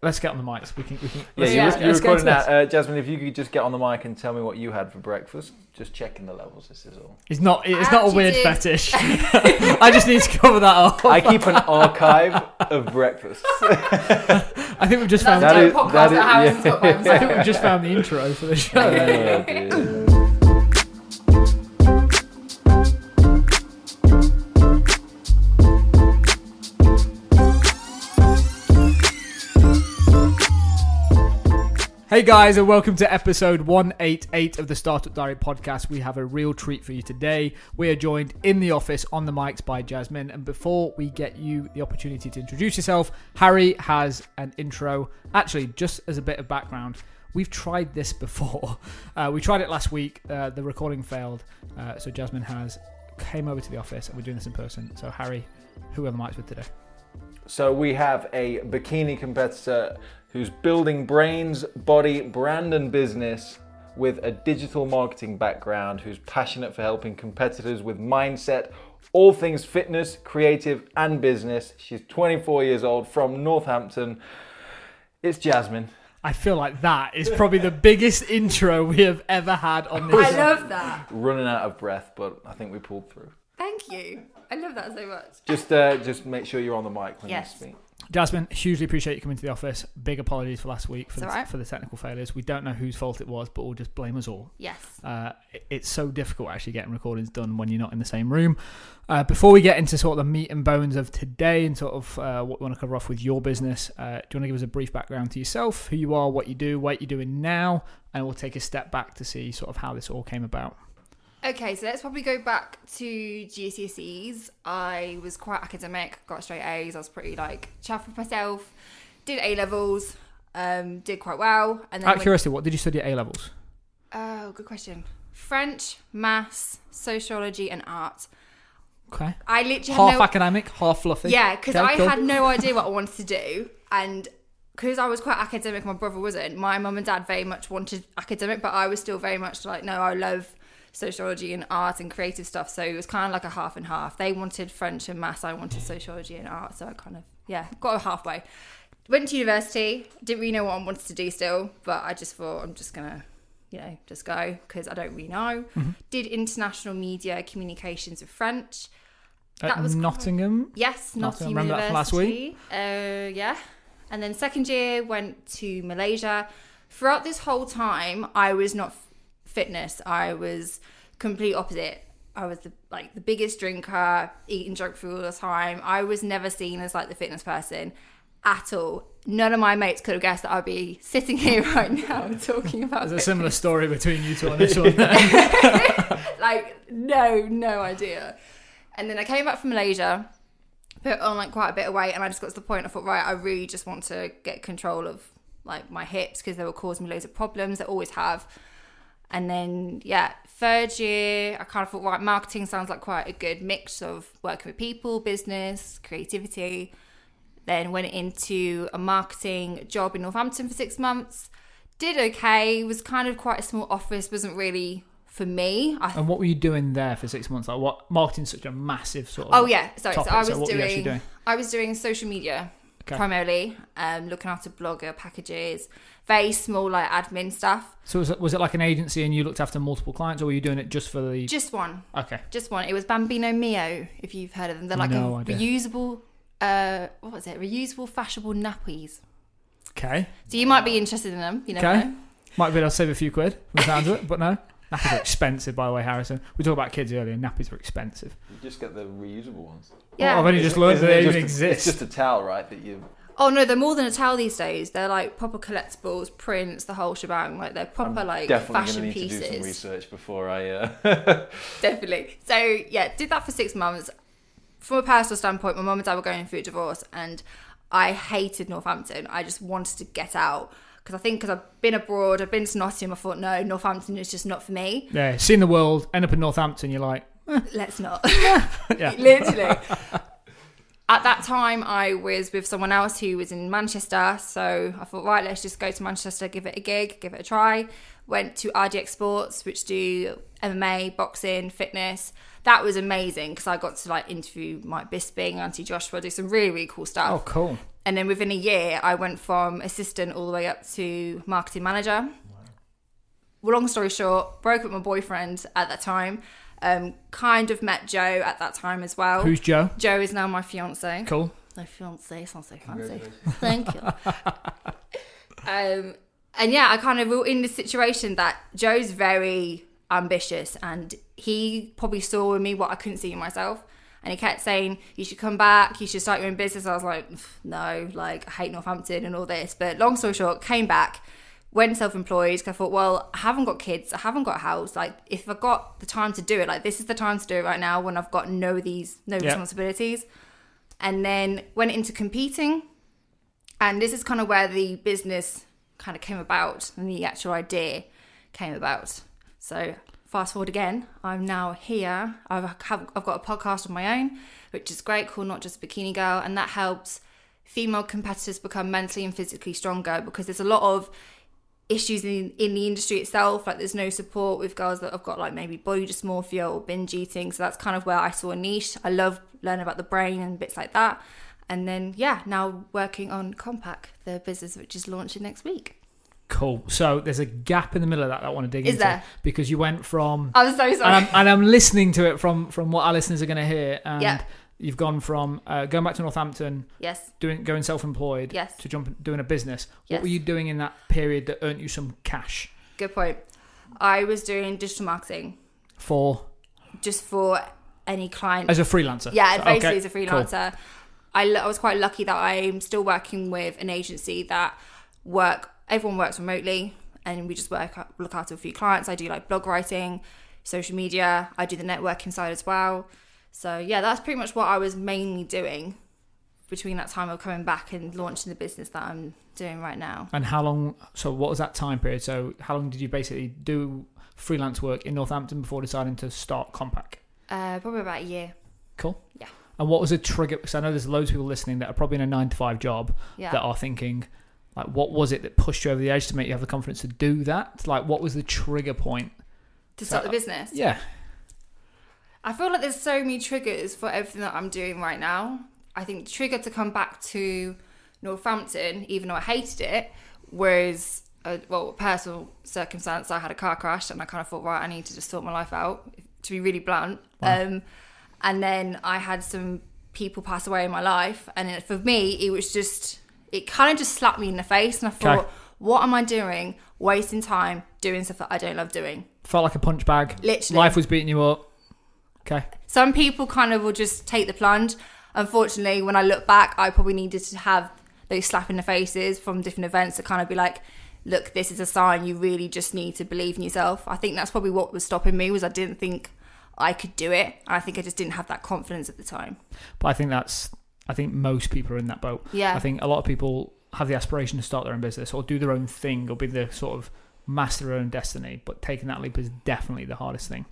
Let's get on the mics. We can. We can Yeah, let's- you Yeah. were, let's you were recording that. Uh, Jasmine, if you could just get on the mic and tell me what you had for breakfast. Just checking the levels, this is all. It's not. It's I not a weird did. fetish. I just need to cover that up. I keep an archive of breakfasts. I think we've just found. That's That a is- dope podcast that that, is- Harrison's yeah. I think we've just found the intro for the show. Oh, Hey guys, and welcome to episode 188 of the Startup Diary podcast. We have a real treat for you today. We are joined in the office on the mics by Jasmine. And before we get you the opportunity to introduce yourself, Harry has an intro. Actually, just as a bit of background, we've tried this before. Uh, we tried it last week. Uh, the recording failed. Uh, so Jasmine has came over to the office and we're doing this in person. So, Harry, who are the mics with today? So we have a bikini competitor who's building brains, body, brand, and business with a digital marketing background, who's passionate for helping competitors with mindset, all things fitness, creative, and business. She's 24 years old from Northampton. It's Jasmine. I feel like that is probably the biggest intro we have ever had on this. I love that. Running out of breath, but I think we pulled through. Thank you. I love that so much. Just, uh, just make sure you're on the mic when Yes. you speak. Jasmine, hugely appreciate you coming to the office. Big apologies for last week for, It's the, all right. for the technical failures. We don't know whose fault it was, but we'll just blame us all. Yes. Uh, it- it's so difficult actually getting recordings done when you're not in the same room. Uh, before we get into sort of the meat and bones of today and sort of uh, what we want to cover off with your business, uh, do you want to give us a brief background to yourself, who you are, what you do, what you're doing now, and we'll take a step back to see sort of how this all came about. Okay, so let's probably go back to GCSEs. I was quite academic, got straight A's. I was pretty like chuffed with myself. Did A levels, um, did quite well, and then Out of went- curiosity, what did you study at A levels? oh, good question. French, maths, sociology, and art. Okay. I literally Half had no academic, half fluffy. Yeah, because Okay, I cool. had no idea what I wanted to do, and because I was quite academic, my brother wasn't. My mum and dad very much wanted academic, but I was still very much like, no, I love sociology and art and creative stuff. So it was kind of like a half and half. They wanted French and maths, I wanted sociology and art. So I kind of yeah got halfway. Went to university, didn't really know what I wanted to do still, but I just thought I'm just gonna. You know, just go because I don't really know. Mm-hmm. Did international media communications with French. At that was quite- Nottingham. Yes, Nottingham. Nottingham Remember that last University. Uh, yeah. And then second year went to Malaysia. Throughout this whole time, I was not fitness. I was complete opposite. I was the, like the biggest drinker, eating junk food all the time. I was never seen as like the fitness person at all. None of my mates could have guessed that I'd be sitting here right now talking about There's a similar story between you two on this one. like no no idea and then i came back from malaysia put on like quite a bit of weight and i just got to the point i thought right i really just want to get control of like my hips because they were causing me loads of problems they always have and then yeah third year i kind of thought right marketing sounds like quite a good mix of working with people business creativity then went into a marketing job in northampton for six months did okay was kind of quite a small office wasn't really for me I and what were you doing there for six months? Like, what marketing's such a massive sort of. Oh yeah, sorry. topic, so I was so what were you doing, doing? I was doing social media Okay. primarily, um, looking after blogger packages, very small like admin stuff. So was it, was it like an agency and you looked after multiple clients, or were you doing it just for the? Just one, okay. just one. It was Bambino Mio, if you've heard of them. They're like No a idea. reusable, uh, what was it? Reusable fashionable nappies. Okay. So you might be interested in them. You never Okay. Might be able to save a few quid from the sounds of it, but no. Nappies are expensive, by the way, Harrison. We talked about kids earlier. Nappies are expensive. You just get the reusable ones. Yeah. Well, I've only just learned that Isn't it they even just a- exist. It's just a towel, right? That you. Oh no, they're more than a towel these days. They're like proper collectibles, prints, the whole shebang. Like they're proper like Definitely going to fashion need to do some pieces. research before I. Uh... Definitely. So yeah, did that for six months. From a personal standpoint, my mum and dad were going through a divorce, and I hated Northampton. I just wanted to get out because I think because I've been abroad, I've been to Nottingham. I thought no, Northampton is just not for me. Yeah, seen the world, end up in Northampton, you're like, eh. Let's not. yeah. Literally. At that time, I was with someone else who was in Manchester, so I thought, right, let's just go to Manchester, give it a gig, give it a try. Went to RDX Sports, which do MMA, boxing, fitness. That was amazing because I got to like interview Mike Bisping, Anthony Joshua, do some really really cool stuff. Oh, cool. And then within a year, I went from assistant all the way up to marketing manager. Well, long story short, broke up with my boyfriend at that time. Um, kind of met Joe at that time as well. Who's Joe? Joe is now my fiance. Cool. My fiance sounds so fancy. Thank you. um, and yeah, I kind of were in the situation that Joe's very ambitious, and he probably saw in me what I couldn't see in myself. And he kept saying, "You should come back. You should start your own business." I was like, "No, like I hate Northampton and all this." But long story short, came back, went self-employed. I thought, well, I haven't got kids, I haven't got a house. Like, if I've got the time to do it, like this is the time to do it right now when I've got no these no Yeah. responsibilities. And then went into competing, and this is kind of where the business kind of came about and the actual idea came about. So fast forward again, I'm now here. I've have, I've got a podcast of my own, which is great, called Not Just Bikini Girl, and that helps female competitors become mentally and physically stronger because there's a lot of issues in, in the industry itself like there's no support with girls that have got like maybe body dysmorphia or binge eating so that's kind of where i saw a niche. I love learning about the brain and bits like that. And then yeah now working on compact the business which is launching next week Cool. So there's a gap in the middle of that that I want to dig Is into there? because you went from i'm so and sorry I'm, and I'm listening to it from from what our listeners are going to hear. And Yeah. you've gone from uh, going back to Northampton, yes doing going self-employed, Yes. to jump doing a business. What Yes. were you doing in that period that earned you some cash good point i was doing digital marketing for just for any client as a freelancer? Yeah, So, basically okay, as a cool. freelancer. I, l- I was quite lucky that I'm still working with an agency that work. Everyone works remotely, and we just work look after a few clients. I do like blog writing, social media. I do the networking side as well. So yeah, that's pretty much what I was mainly doing between that time of coming back and launching the business that I'm doing right now. And how long? So what was that time period? So how long did you basically do freelance work in Northampton before deciding to start Compact? Uh, probably about a year. Cool. Yeah. And what was a trigger? Because I know there's loads of people listening that are probably in a nine to five job Yeah. that are thinking, like, what was it that pushed you over the edge to make you have the confidence to do that? Like, what was the trigger point? to start the business. Yeah. I feel like there's so many triggers for everything that I'm doing right now. I think the trigger to come back to Northampton, even though I hated it, was a well, personal circumstance. I had a car crash and I kind of thought, right, I need to just sort my life out, to be really blunt. Wow. Um, and then I had some people pass away in my life. And it- for me, it was just, it kind of just slapped me in the face. And I thought, Okay. what am I doing? Wasting time doing stuff that I don't love doing. Felt like a punch bag. Literally. Life was beating you up. Okay. Some people kind of will just take the plunge. Unfortunately, when I look back, I probably needed to have those slap in the faces from different events to kind of be like, look, this is a sign you really just need to believe in yourself. I think that's probably what was stopping me was I didn't think I could do it. I think I just didn't have that confidence at the time. But I think that's, I think most people are in that boat. Yeah. I think a lot of people have the aspiration to start their own business or do their own thing or be the sort of master of their own destiny. But taking that leap is definitely the hardest thing.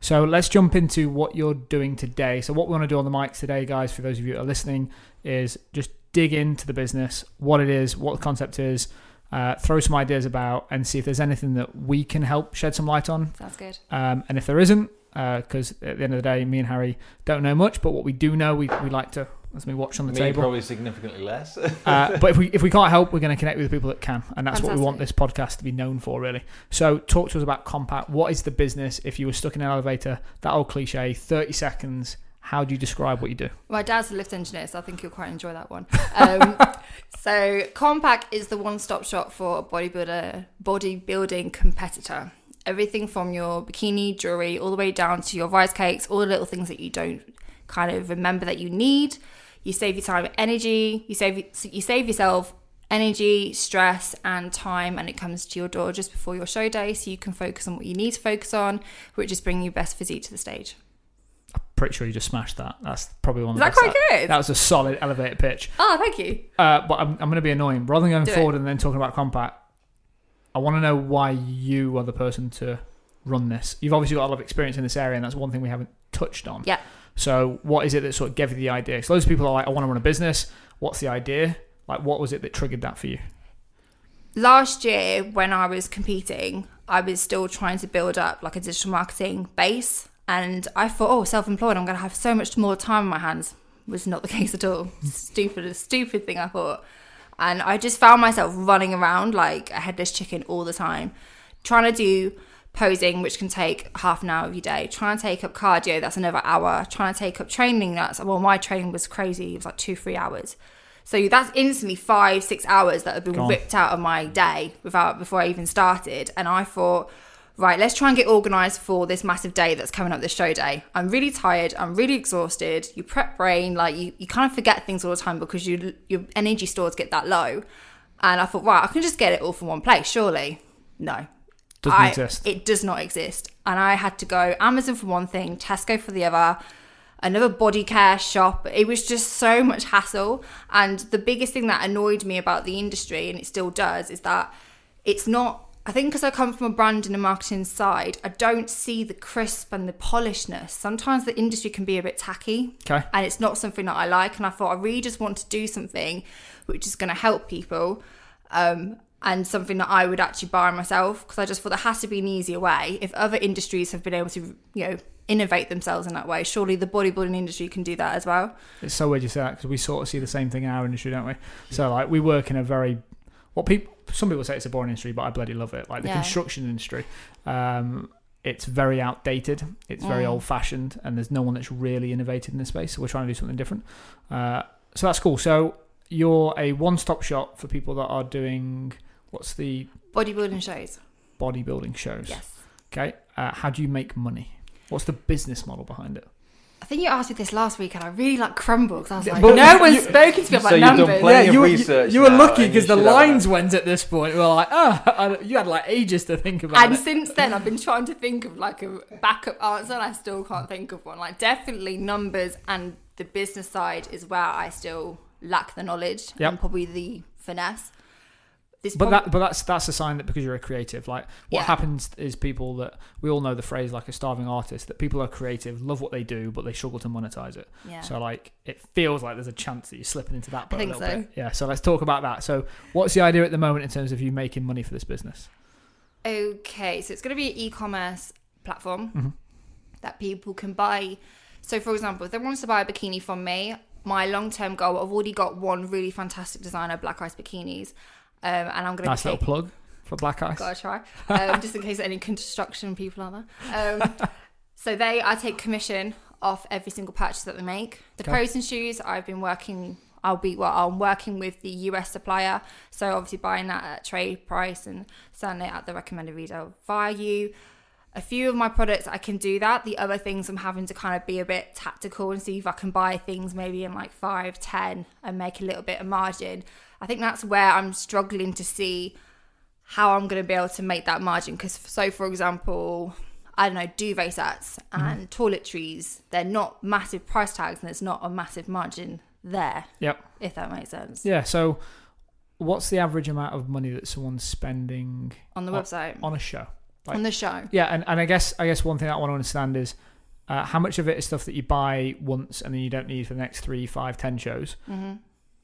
So let's jump into what you're doing today. So what we want to do on the mics today, guys, for those of you that are listening, is just dig into the business, what it is, what the concept is, uh, throw some ideas about, and see if there's anything that we can help shed some light on. Sounds good. Um, and if there isn't, because at the end of the day, me and Harry don't know much, but what we do know, we, we like to, as we watch on the Me table. probably significantly less. Uh, but if we if we can't help, we're going to connect with the people that can, and that's what we want this podcast to be known for, really. So, talk to us about Compact. What is the business? If you were stuck in an elevator, that old cliche, thirty seconds. How do you describe what you do? My dad's a lift engineer, so I think you'll quite enjoy that one. Um, so, Compact is the one-stop shop for a bodybuilder, bodybuilding competitor. Everything from your bikini, jewelry, all the way down to your rice cakes, all the little things that you don't kind of remember that you need. You save your time, energy. You save you save yourself energy, stress, and time, and it comes to your door just before your show day, so you can focus on what you need to focus on, which is bringing your best physique to the stage. Pretty sure you just smashed that. That's probably one of Is the that best. quite good? That was a solid elevator pitch. Oh, thank you. Uh, but I'm, I'm going to be annoying. Rather than going Do it. forward and then talking about Compact, I want to know why you are the person to run this. You've obviously got a lot of experience in this area, and that's one thing we haven't touched on. Yeah. So, what is it that sort of gave you the idea? So, loads of people are like, I want to run a business. What's the idea? Like, what was it that triggered that for you? last year when I was competing, I was still trying to build up like a digital marketing base. And I thought, oh, self employed, I'm going to have so much more time on my hands. was not the case at all. stupid, stupid thing I thought. And I just found myself running around like a headless chicken all the time, trying to do posing, which can take half an hour of your day, trying to take up cardio, that's another hour, trying to take up training, that's, well, my training was crazy, it was like two, three hours. So that's instantly five, six hours that have been Gone. ripped out of my day without before I even started. And I thought, right, let's try and get organised for this massive day that's coming up, this show day. I'm really tired. I'm really exhausted. You prep brain, like you, you kind of forget things all the time because you, your energy stores get that low. And I thought, right, I can just get it all from one place, surely. No. Doesn't I- exist. It does not exist. And I had to go Amazon for one thing, Tesco for the other, another body care shop. It was just so much hassle. And the biggest thing that annoyed me about the industry, and it still does, is that it's not. I think because I come from a brand and a marketing side, I don't see the crisp and the polishedness. Sometimes the industry can be a bit tacky Okay. and it's not something that I like. And I thought I really just want to do something which is going to help people, um, and something that I would actually buy myself because I just thought there has to be an easier way. If other industries have been able to, you know, innovate themselves in that way, surely the bodybuilding industry can do that as well. It's so weird you say that because we sort of see the same thing in our industry, don't we? So like we work in a very what people some people say it's a boring industry, but I bloody love it. Like the Yeah. construction industry, um, it's very outdated, it's very Mm. old fashioned, and there's no one that's really innovated in this space. So we're trying to do something different. Uh, so that's cool. So you're a one stop shop for people that are doing what's the Bodybuilding shows. bodybuilding shows. Yes. Okay. Uh, how do you make money? What's the business model behind it? I think you asked me this last week and I really like crumbled I was like, but no one's you- spoken to me about so you've done numbers. plenty of you, were- research you, were now, lucky because the should have lines went at this point. We were like, ah, you had like ages to think about And it. since then, I've been trying to think of like a backup answer, and I still can't think of one. Like, definitely numbers and the business side is where I still lack the knowledge Yep. and probably the finesse. This But that, but that's that's a sign that because you're a creative, like what Yeah. happens is people that we all know the phrase like a starving artist that people are creative, love what they do, but they struggle to monetize it. yeah. So like it feels like there's a chance that you're slipping into that. Boat think a little so. Bit. Yeah. So let's talk about that. So what's the idea at the moment in terms of you making money for this business? Okay, so it's going to be an e-commerce platform Mhm. that people can buy. So, for example, if they want to buy a bikini from me, my long-term goal, I've already got one really fantastic designer, Black Ice Bikinis, um, and I'm going to Nice little plug for Black Ice. Gotta try. Um, just in case any construction people are there. Um, so they, I take commission off every single purchase that they make. The Okay. pros and shoes, I've been working. I'll be well. I'm working with the US supplier, so obviously buying that at trade price and selling it at the recommended retail value. A few of my products I can do that. The other things I'm having to kind of be a bit tactical and see if I can buy things maybe in like five, ten, and make a little bit of margin. I think that's where I'm struggling to see how I'm going to be able to make that margin. Because, so for example, I don't know, duvet sets and toiletries, they're not massive price tags and there's not a massive margin there, Yep. if that makes sense. Yeah. So what's the average amount of money that someone's spending On the website, on a show? like- on the show. Yeah, and, and I guess I guess one thing I want to understand is uh, how much of it is stuff that you buy once and then you don't need for the next three, five, ten shows. hmm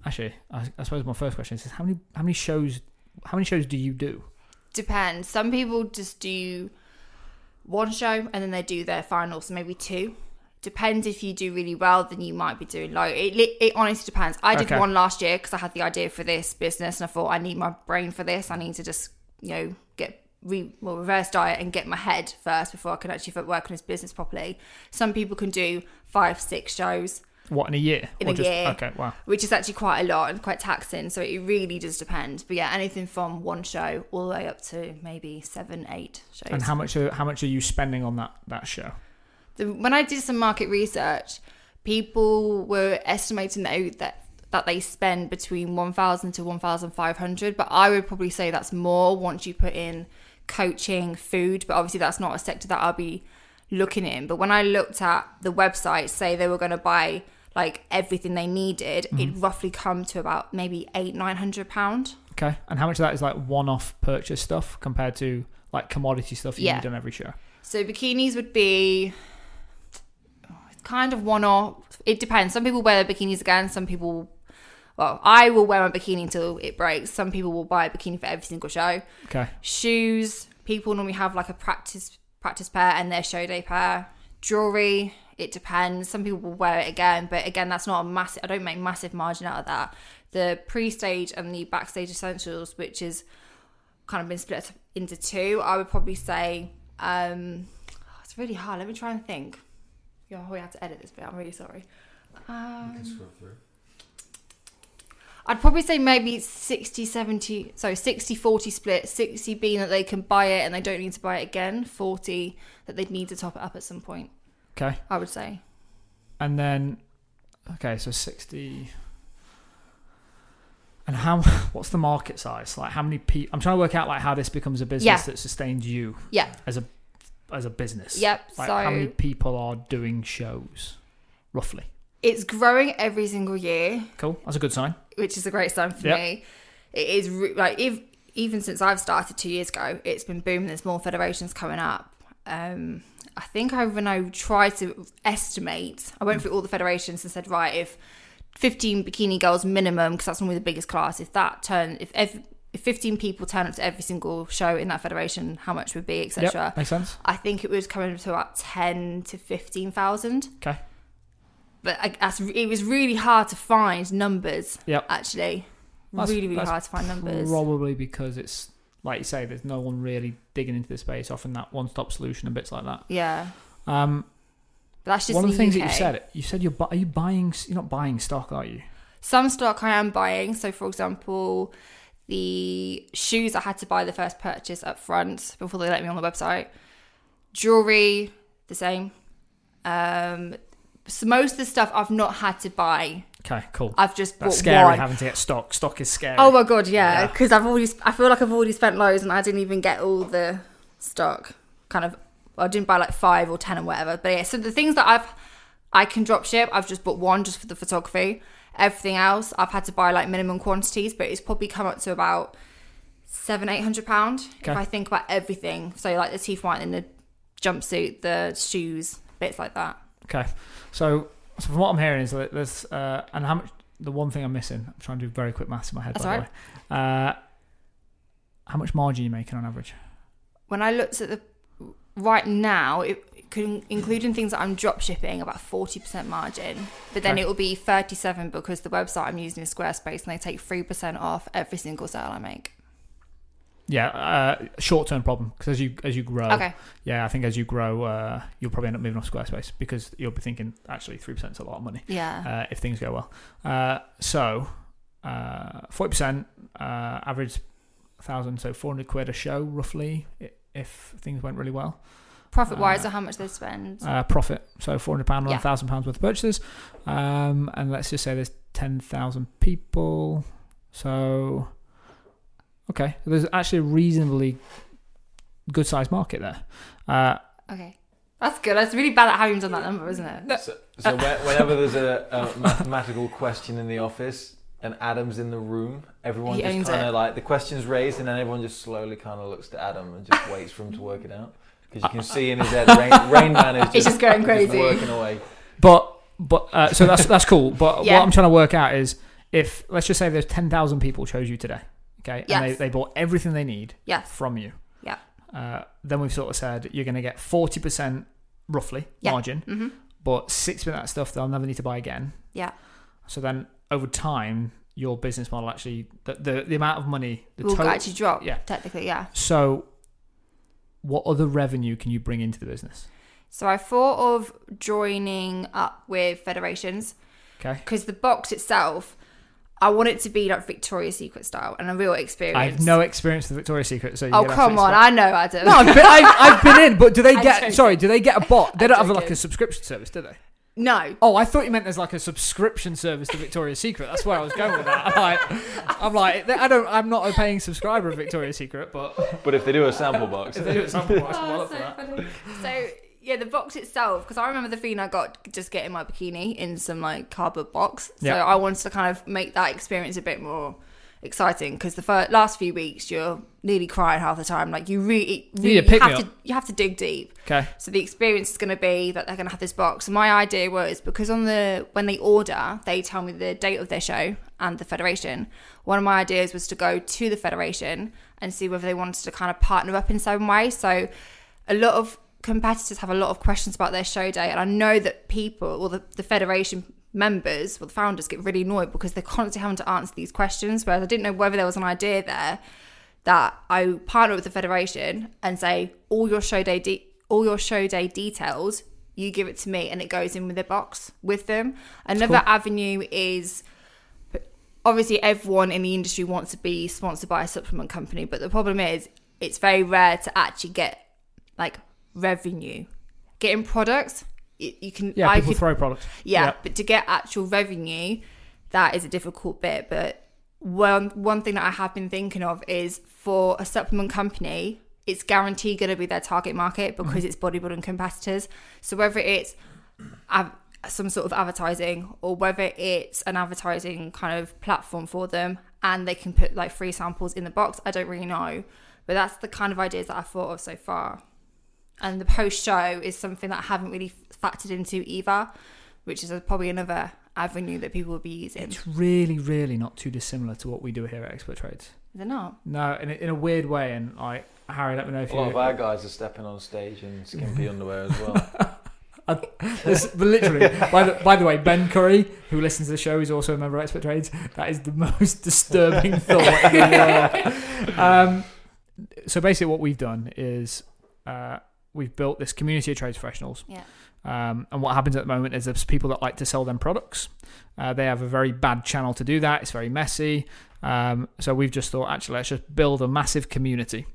Actually, I, I suppose my first question is how many how many shows how many shows do you do? Depends. Some people just do one show and then they do their finals, so maybe two. Depends if you do really well, then you might be doing low. It, it honestly depends. I did Okay. one last year because I had the idea for this business and I thought I need my brain for this. I need to just, you know, get re- well, reverse diet and get my head first before I can actually work on this business properly. Some people can do five, six shows, What in a year? In Or a just, year. Okay, wow. which is actually quite a lot and quite taxing. So it really does depend. But yeah, anything from one show all the way up to maybe seven, eight shows. And how much are, how much are you spending on that that show? the, when I did some market research, people were estimating that that, that they spend between 1,000 to 1,500, but I would probably say that's more once you put in coaching, food, but obviously that's not a sector that I'll be looking in. But when I looked at the website, say they were going to buy like everything they needed, it mm-hmm. roughly come to about maybe eight, nine hundred pound. Okay, and how much of that is like one-off purchase stuff compared to like commodity stuff you Yeah. need on every show? So bikinis would be kind of one off. It depends. Some people wear their bikinis again. Some people, well, I will wear my bikini until it breaks. Some people will buy a bikini for every single show. Okay, Shoes, people normally have like a practice practice pair and their show day pair. Jewelry, It depends. Some people will wear it again, but again, that's not a massive. I don't make massive margin out of that. The pre-stage and the backstage essentials, which is kind of been split into two, I would probably say um, it's really hard. Let me try and think. Yeah, we had to edit this bit. I'm really sorry. Um, I'd probably say maybe 60 70 so 60 40 split 60 being that they can buy it and they don't need to buy it again 40 that they'd need to top it up at some point Okay. I would say And then, okay, so 60. And how? What's the market size? Like, how many people? I'm trying to work out like how this becomes a business Yeah. that sustains you yeah as a as a business. yep Like, so how many people are doing shows, roughly? it's growing every single year Cool. That's a good sign. which is a great sign for Yep. me it is re- like if even since I've started two years ago it's been booming there's more federations coming up um I think I when I tried to estimate I went mm. through all the federations and said right if 15 bikini girls minimum because that's normally the biggest class if that turn if if 15 people turn up to every single show in that federation how much would be etc Yep. Makes sense. i think it was coming to about 10 to 15,000 Okay. but I, that's, it was really hard to find numbers Yep. actually That's- really really hard to find numbers Probably because it's like you say, there's no one really digging into the space, offering that one-stop solution and bits like that. yeah Um, but that's just one of in the things UK. that you said, you said you're bu- are you buying? You're not buying stock, are you? some stock I am buying. So, for example, the shoes I had to buy the first purchase up front before they let me on the website. Jewelry, the same. Um, so most of the stuff I've not had to buy. Okay, cool. I've just That's bought scary one. having to get stock. Stock is scary. Oh my god, yeah, Yeah. because I've already. I feel like I've already spent loads, and I didn't even get all the stock. Kind of, I didn't buy like five or ten or whatever. But yeah, so the things that I've, I can drop ship. I've just bought one just for the photography. Everything else, I've had to buy like minimum quantities, but it's probably come up to about seven, eight hundred pound Okay. if I think about everything. So like the teeth whitening, the jumpsuit, the shoes, bits like that. Okay, so, so from what I'm hearing is that there's uh, and how much the one thing I'm missing. I'm trying to do very quick maths in my head. That's by all the way. Uh, how much margin are you making on average? when I looked at the right now, it could including things that I'm drop shipping about forty percent margin, but then Okay. it will be thirty seven because the website I'm using is Squarespace and they take three percent off every single sale I make. Yeah, uh, short term problem because as you as you grow, Okay, yeah, I think as you grow, uh, you'll probably end up moving off Squarespace because you'll be thinking actually three percent is a lot of money yeah, uh, if things go well. Uh, so forty percent uh, average thousand, so four hundred quid a show roughly if things went really well. profit wise, uh, or how much they spend. uh, profit. So four hundred pound on Yeah. thousand pounds worth of purchases, um, and let's just say there's ten thousand people. So okay, there's actually a reasonably good sized market there. Uh, okay, that's good. That's really bad at having done that number, isn't it? So, so when- whenever there's a, a mathematical question in the office and Adam's in the room, everyone He just kind of like the question's raised, and then everyone just slowly kind of looks to Adam and just waits for him to work it out. Because you can see in his head, Rain, Rain Man is just, It's just going crazy. working away. but but uh, so that's that's cool. But Yeah. what I'm trying to work out is if let's just say there's ten thousand people chose you today, okay, and they, they bought everything they need Yes. from you. Yeah. Uh, then we've sort of said you're going to get forty percent roughly Yeah. margin, hmm but six percent of that stuff they'll never need to buy again. Yeah. So then over time, your business model actually the the, the amount of money the Will total. actually drop. yeah. technically, yeah. So, what other revenue can you bring into the business? So I thought of joining up with federations. Okay. because the box itself, I want it to be like Victoria's Secret style and a real experience. I have no experience with Victoria's Secret, so Oh come on, I know Adam. No, I've been, I've, I've been in, but do they get? Sorry, do they get a bot? They I'm don't have like a subscription service, do they? no. Oh, I thought you meant there's like a subscription service to Victoria's Secret. That's where I was going with that. I'm like, I'm like, I don't, I'm not a paying subscriber of Victoria's Secret, but But if they do a sample box, if they do it something, I'm Oh, well up so for that. funny. So yeah, the box itself, because I remember the feeling I got just getting my bikini in some like cardboard box. So Yeah. I wanted to kind of make that experience a bit more exciting because the first, last few weeks you're nearly crying half the time. Like you really, need really a pick me have up. to you have to dig deep. Okay. So the experience is going to be that they're going to have this box. My idea was because on the when they order, they tell me the date of their show and the federation. One of my ideas was to go to the federation and see whether they wanted to kind of partner up in some way. So a lot of competitors have a lot of questions about their show day, and I know that people or the, the federation members or the founders get really annoyed because they're constantly having to answer these questions. Whereas I didn't know whether there was an idea there that I partner with the federation and say all your show day de- all your show day details you give it to me and it goes in with a box with them. Another cool. avenue is obviously everyone in the industry wants to be sponsored by a supplement company, but the problem is it's very rare to actually get like revenue. Getting products, you, you can Yeah, I people could, throw products. yeah, Yeah. but to get actual revenue, that is a difficult bit. But one one thing that I have been thinking of is for a supplement company, it's guaranteed going to be their target market because mm-hmm. it's bodybuilding competitors. So whether it's av- some sort of advertising or whether it's an advertising kind of platform for them and they can put like free samples in the box, I don't really know. But that's the kind of ideas that I've thought of so far. And the post show is something that I haven't really factored into either, which is probably another avenue that people will be using. It's really, really not too dissimilar to what we do here at Expert Trades. Is it not? No, in a, in a weird way. And like Harry, let me know if A you. lot of our guys are stepping on stage in skimpy underwear as well. This, but literally, by the, by the way, Ben Curry, who listens to the show, is also a member of Expert Trades. That is the most disturbing thought in the world. Um, so basically, what we've done is uh, we've built this community of trades professionals. Yeah. Um, and what happens at the moment is there's people that like to sell them products. Uh, they have a very bad channel to do that. It's very messy. Um, so we've just thought, actually, let's just build a massive community.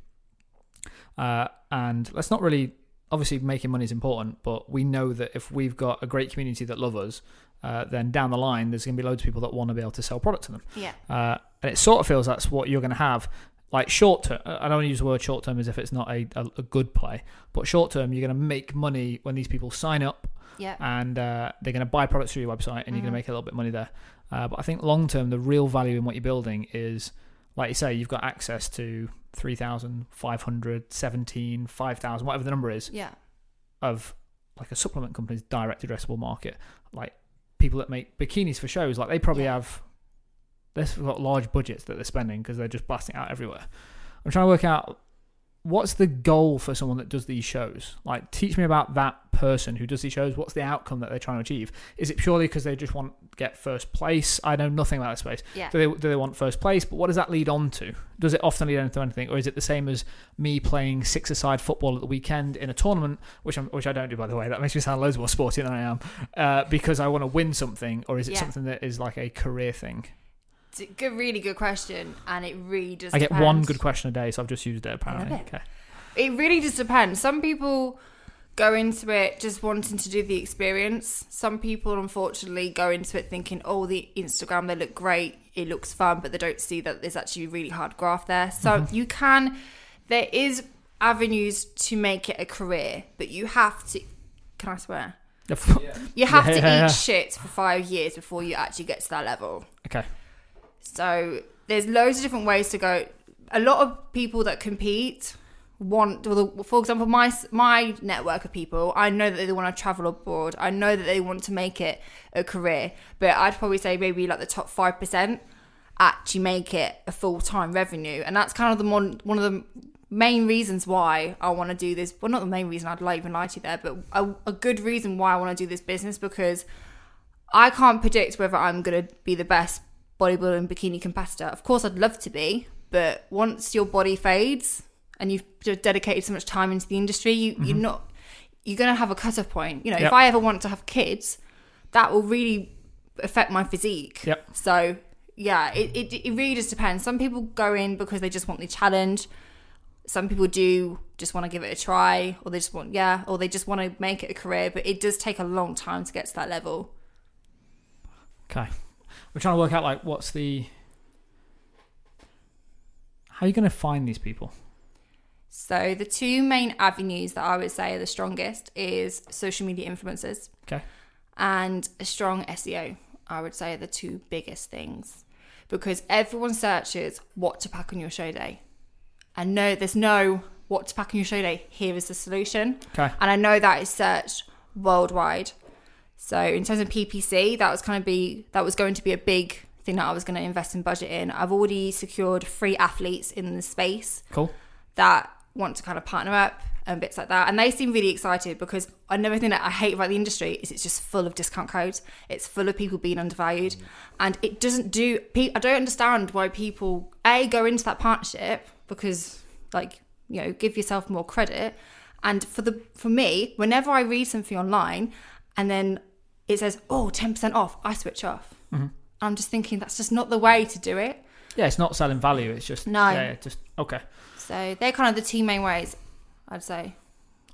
Uh, and let's not really, obviously, making money is important, but we know that if we've got a great community that love us, uh, then down the line, there's going to be loads of people that want to be able to sell product to them. Yeah. Uh, and it sort of feels that's what you're going to have. Like short term, I don't want to use the word short term as if it's not a, a, a good play, but short term, you're going to make money when these people sign up Yeah. and uh, they're going to buy products through your website and you're going to make a little bit of money there. Uh, but I think long term, the real value in what you're building is, like you say, you've got access to 3,500, 17, 5,000, whatever the number is, Yeah. of like a supplement company's direct addressable market. Like people that make bikinis for shows, like they probably Yeah. have, they've got large budgets that they're spending because they're just blasting out everywhere. I'm trying to work out what's the goal for someone that does these shows? Like, teach me about that person who does these shows. What's the outcome that they're trying to achieve? Is it purely because they just want to get first place? I know nothing about that space. Yeah. Do they do they want first place? But what does that lead on to? Does it often lead on to anything, or is it the same as me playing six-a-side football at the weekend in a tournament, which I'm, which I don't do by the way? That makes me sound loads more sporty than I am, uh, because I want to win something, or is it Yeah. something that is like a career thing? It's a good, really good question, and it really does. I get depend. one good question a day, so I've just used it apparently. it. Okay. It really just depends. Some people go into it just wanting to do the experience. Some people, unfortunately, go into it thinking, "Oh, the Instagram they look great, it looks fun," but they don't see that there's actually really hard graft there. So Mm-hmm. you can, there is avenues to make it a career, but you have to. Can I swear? You have Yeah, to yeah, eat yeah. shit for five years before you actually get to that level. Okay. So there's loads of different ways to go. A lot of people that compete want, for example, my my network of people. I know that they want to travel abroad. I know that they want to make it a career. But I'd probably say maybe like the top five percent actually make it a full time revenue, and that's kind of the one one of the main reasons why I want to do this. Well, not the main reason I'd like even lie to you there, but a, a good reason why I want to do this business because I can't predict whether I'm to be the best bodybuilding bikini competitor. Of course, I'd love to be, but once your body fades and you've dedicated so much time into the industry, you, you're mm-hmm. not you're going to have a cutoff point. You know, Yep. if I ever want to have kids, that will really affect my physique. Yep. So yeah, it, it it really just depends. Some people go in because they just want the challenge. Some people do just want to give it a try, or they just want yeah, or they just want to make it a career. But it does take a long time to get to that level. Okay. We're trying to work out like what's the how are you going to find these people? So the two main avenues that I would say are the strongest is social media influencers Okay. and a strong SEO. I would say are the two biggest things because everyone searches what to pack on your show day, and no, there's no what to pack on your show day. Here is the solution, Okay. and I know that is searched worldwide. So in terms of PPC, that was kind of be that was going to be a big thing that I was going to invest in budget in. I've already secured three athletes in the space Cool. that want to kind of partner up and bits like that. And they seem really excited because another thing that I hate about the industry is it's just full of discount codes. It's full of people being undervalued, and it doesn't do. I don't understand why people a go into that partnership because like you know give yourself more credit. And for the for me, whenever I read something online, and then it says oh 10% off, I switch off. I'm just thinking that's just not the way to do it. Yeah, it's not selling value. It's just No. Yeah, just okay. So they're kind of the two main ways, I'd say.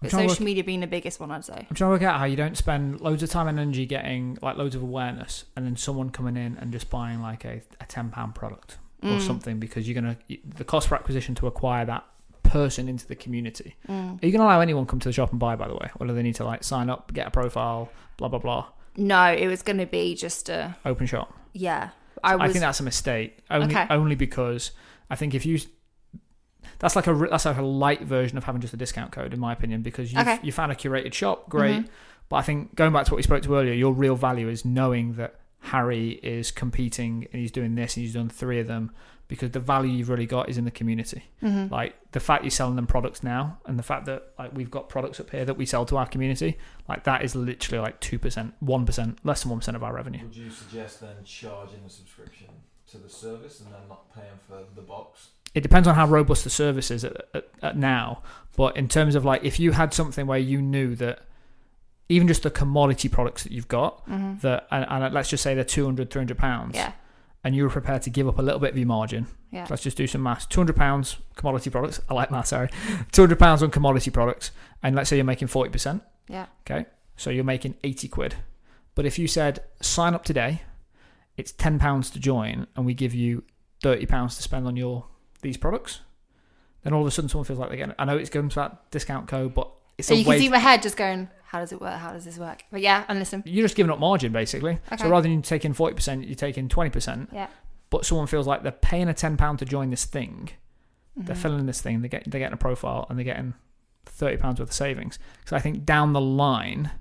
But social work- media being the biggest one, I'd say. I'm trying to work out how you don't spend loads of time and energy getting like loads of awareness, and then someone coming in and just buying like a, a ten pound product or Mm. something because you're gonna the cost for acquisition to acquire that person into the community. Mm. Are you gonna allow anyone come to the shop and buy? By the way, or do they need to like sign up, get a profile, blah blah blah, No, it was going to be just a open shop? yeah. I I, think that's a mistake. Only Okay. only because I think if you that's like a that's like a light version of having just a discount code in my opinion because you Okay. you found a curated shop, great. Mhm. But I think going back to what we spoke to earlier, your real value is knowing that Harry is competing and he's doing this and he's done three of them because the value you've really got is in the community. Mhm. Like the fact you're selling them products now and the fact that like we've got products up here that we sell to our community, like that is literally like two percent, one percent, less than one percent of our revenue. Would you suggest then charging a subscription to the service and then not paying for the box? it depends on how robust the service is at, at, at now. But in terms of like, if you had something where you knew that even just the commodity products that you've got, Mhm. that and, and let's just say they're 200, 300 pounds, yeah, and you were prepared to give up a little bit of your margin. yeah, Let's just do some maths. 200 pounds commodity products. I like math, sorry. 200 pounds on commodity products. And let's say you're making 40%. yeah, Okay. So you're making 80 quid. But if you said sign up today, it's 10 pounds to join and we give you 30 pounds to spend on your these products, then all of a sudden someone feels like they're getting I know it's going to that discount code, but it's So a you can see my head just going, how does it work? How does this work? But yeah, and listen, you're just giving up margin basically. Okay. So rather than taking 40%, you're taking 20%. yeah, But someone feels like they're paying a 10 pound to join this thing. They're Mhm. filling this thing, they get they're getting a profile and they're getting 30 pounds worth of savings. So I think down the line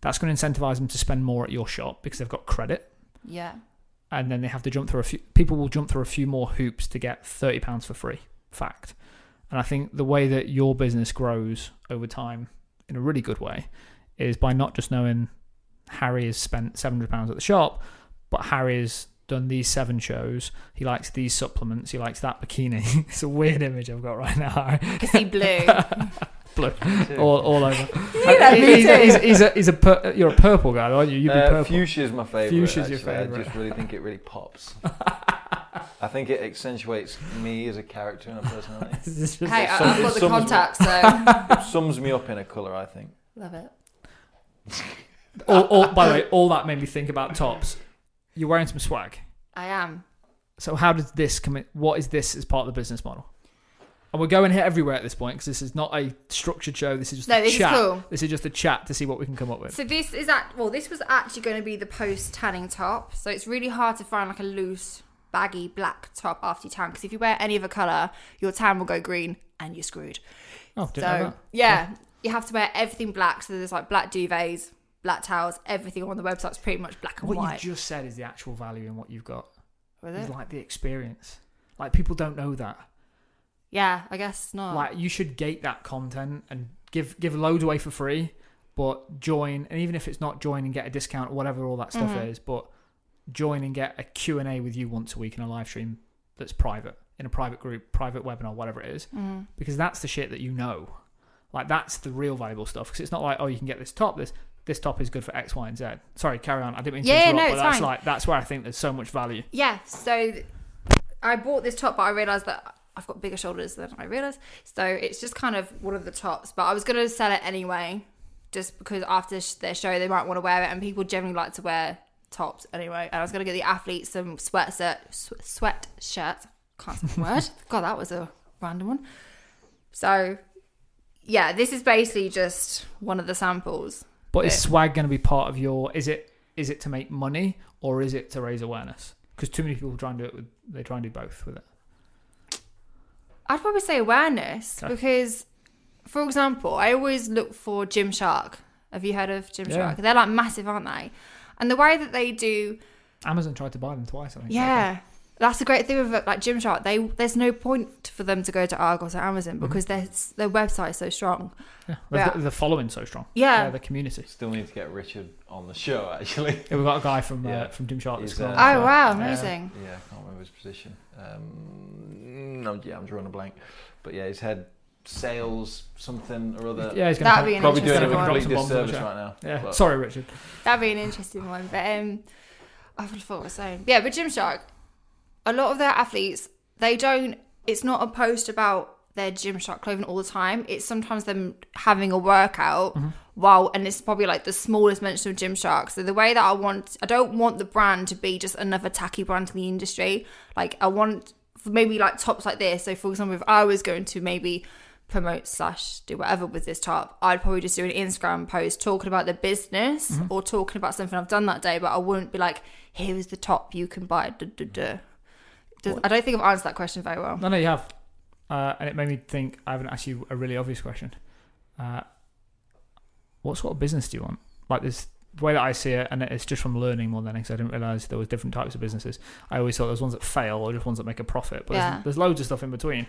that's going to incentivize them to spend more at your shop because they've got credit. yeah, and then they have to jump through a few people will jump through a few more hoops to get 30 pounds for free fact and i think the way that your business grows over time in a really good way is by not just knowing harry has spent 700 pounds at the shop but harry has done these seven shows he likes these supplements he likes that bikini it's a weird image i've got right now Harry. I can see blue. blue all, all over Yeah, me he's, he's, he's a, he's a pur- you're a purple guy aren't you you'd be Uh, purple Fuchsia is my favourite. Fuchsia's your favourite. I just really think it really pops. I think it accentuates me as a character and a personality. This is just- hey, I- I've got the some- contacts, so It sums me up in a colour, I think. love it. all, all, by the way, all that made me think about tops. You're wearing some swag. I am. So how does this come in? What is this as part of the business model? And we're going here everywhere at this point because this is not a structured show. This is just No, a this is chat. cool. This is just a chat to see what we can come up with. So this is at well, this was actually going to be the post tanning top. So it's really hard to find like a loose, baggy black top after you tan because if you wear any other color, your tan will go green and you're screwed. Oh, So that. yeah, you have to wear everything black. So there's like black duvets, black towels, everything on the website's pretty much black and What white. What you've just said is the actual value in what you've got. Was it? like the experience. Like people don't know that. Yeah, I guess not. Like you should gate that content and give give loads away for free, but join and even if it's not join and get a discount or whatever all that stuff Mhm. is, but join and get a Q&A with you once a week in a live stream that's private in a private group, private webinar, whatever it is, Mhm. because that's the shit that you know. Like that's the real valuable stuff because it's not like oh you can get this top this this top is good for X, Y, and Z. Sorry, carry on. I didn't mean to Yeah, interrupt, no, but that's fine. like that's where I think there's so much value. Yeah, so I bought this top, but I realised that I've got bigger shoulders than I realised. So it's just kind of one of the tops. But I was going to sell it anyway, just because after their show they might want to wear it, and people generally like to wear tops anyway. And I was going to get the athletes some sweatshirt, sw- sweat shirts. Can't say the word. God, that was a random one. So yeah, this is basically just one of the samples. But is swag going to be part of your? Is it is it to make money or is it to raise awareness? Because too many people try and do it with they try and do both with it. I'd probably say awareness Okay. because, for example, I always look for Gymshark. Have you heard of Gymshark? Yeah. They're like massive, aren't they? And the way that they do, Amazon tried to buy them twice. I think. yeah, that's the great thing with like Gymshark. They there's no point for them to go to Argos or Amazon Mm-hmm. because their their website is so strong. Yeah, they've Yeah. the following so strong. Yeah. Yeah, the community. Still need to get Richard on the show, actually. Yeah, we've got a guy from Yeah. uh, from Gymshark that's He's, uh, Oh wow, yeah. amazing. Yeah, I can't remember his position. Um, no, yeah, I'm drawing a blank. But yeah, he's had sales something or other. Yeah, he's gonna That'd be an Probably doing interesting him a one. complete Some bombs on the disservice right now. Yeah, But- sorry, Richard. That'd be an interesting one. But um, I forgot what I was saying. Yeah, but Gymshark, a lot of their athletes, they don't. It's not a post about their Gymshark clothing all the time. It's sometimes them having a workout. While and it's probably like the smallest mention of Gymshark. So the way that I want, I don't want the brand to be just another tacky brand in the industry. Like I want maybe like tops like this. So for example, if I was going to maybe promote slash do whatever with this top, I'd probably just do an Instagram post talking about the business or talking about something I've done that day, but I wouldn't be like, here is the top you can buy. Duh, duh, duh. Does, I don't think I've answered that question very well. No, no, you have. Uh, and it made me think. I haven't asked you a really obvious question. Uh, what sort of business do you want? Like this, the way that I see it, and it's just from learning more than anything. 'cause I didn't realize there was different types of businesses. I always thought there was ones that fail or just ones that make a profit. But Yeah. there's, there's loads of stuff in between.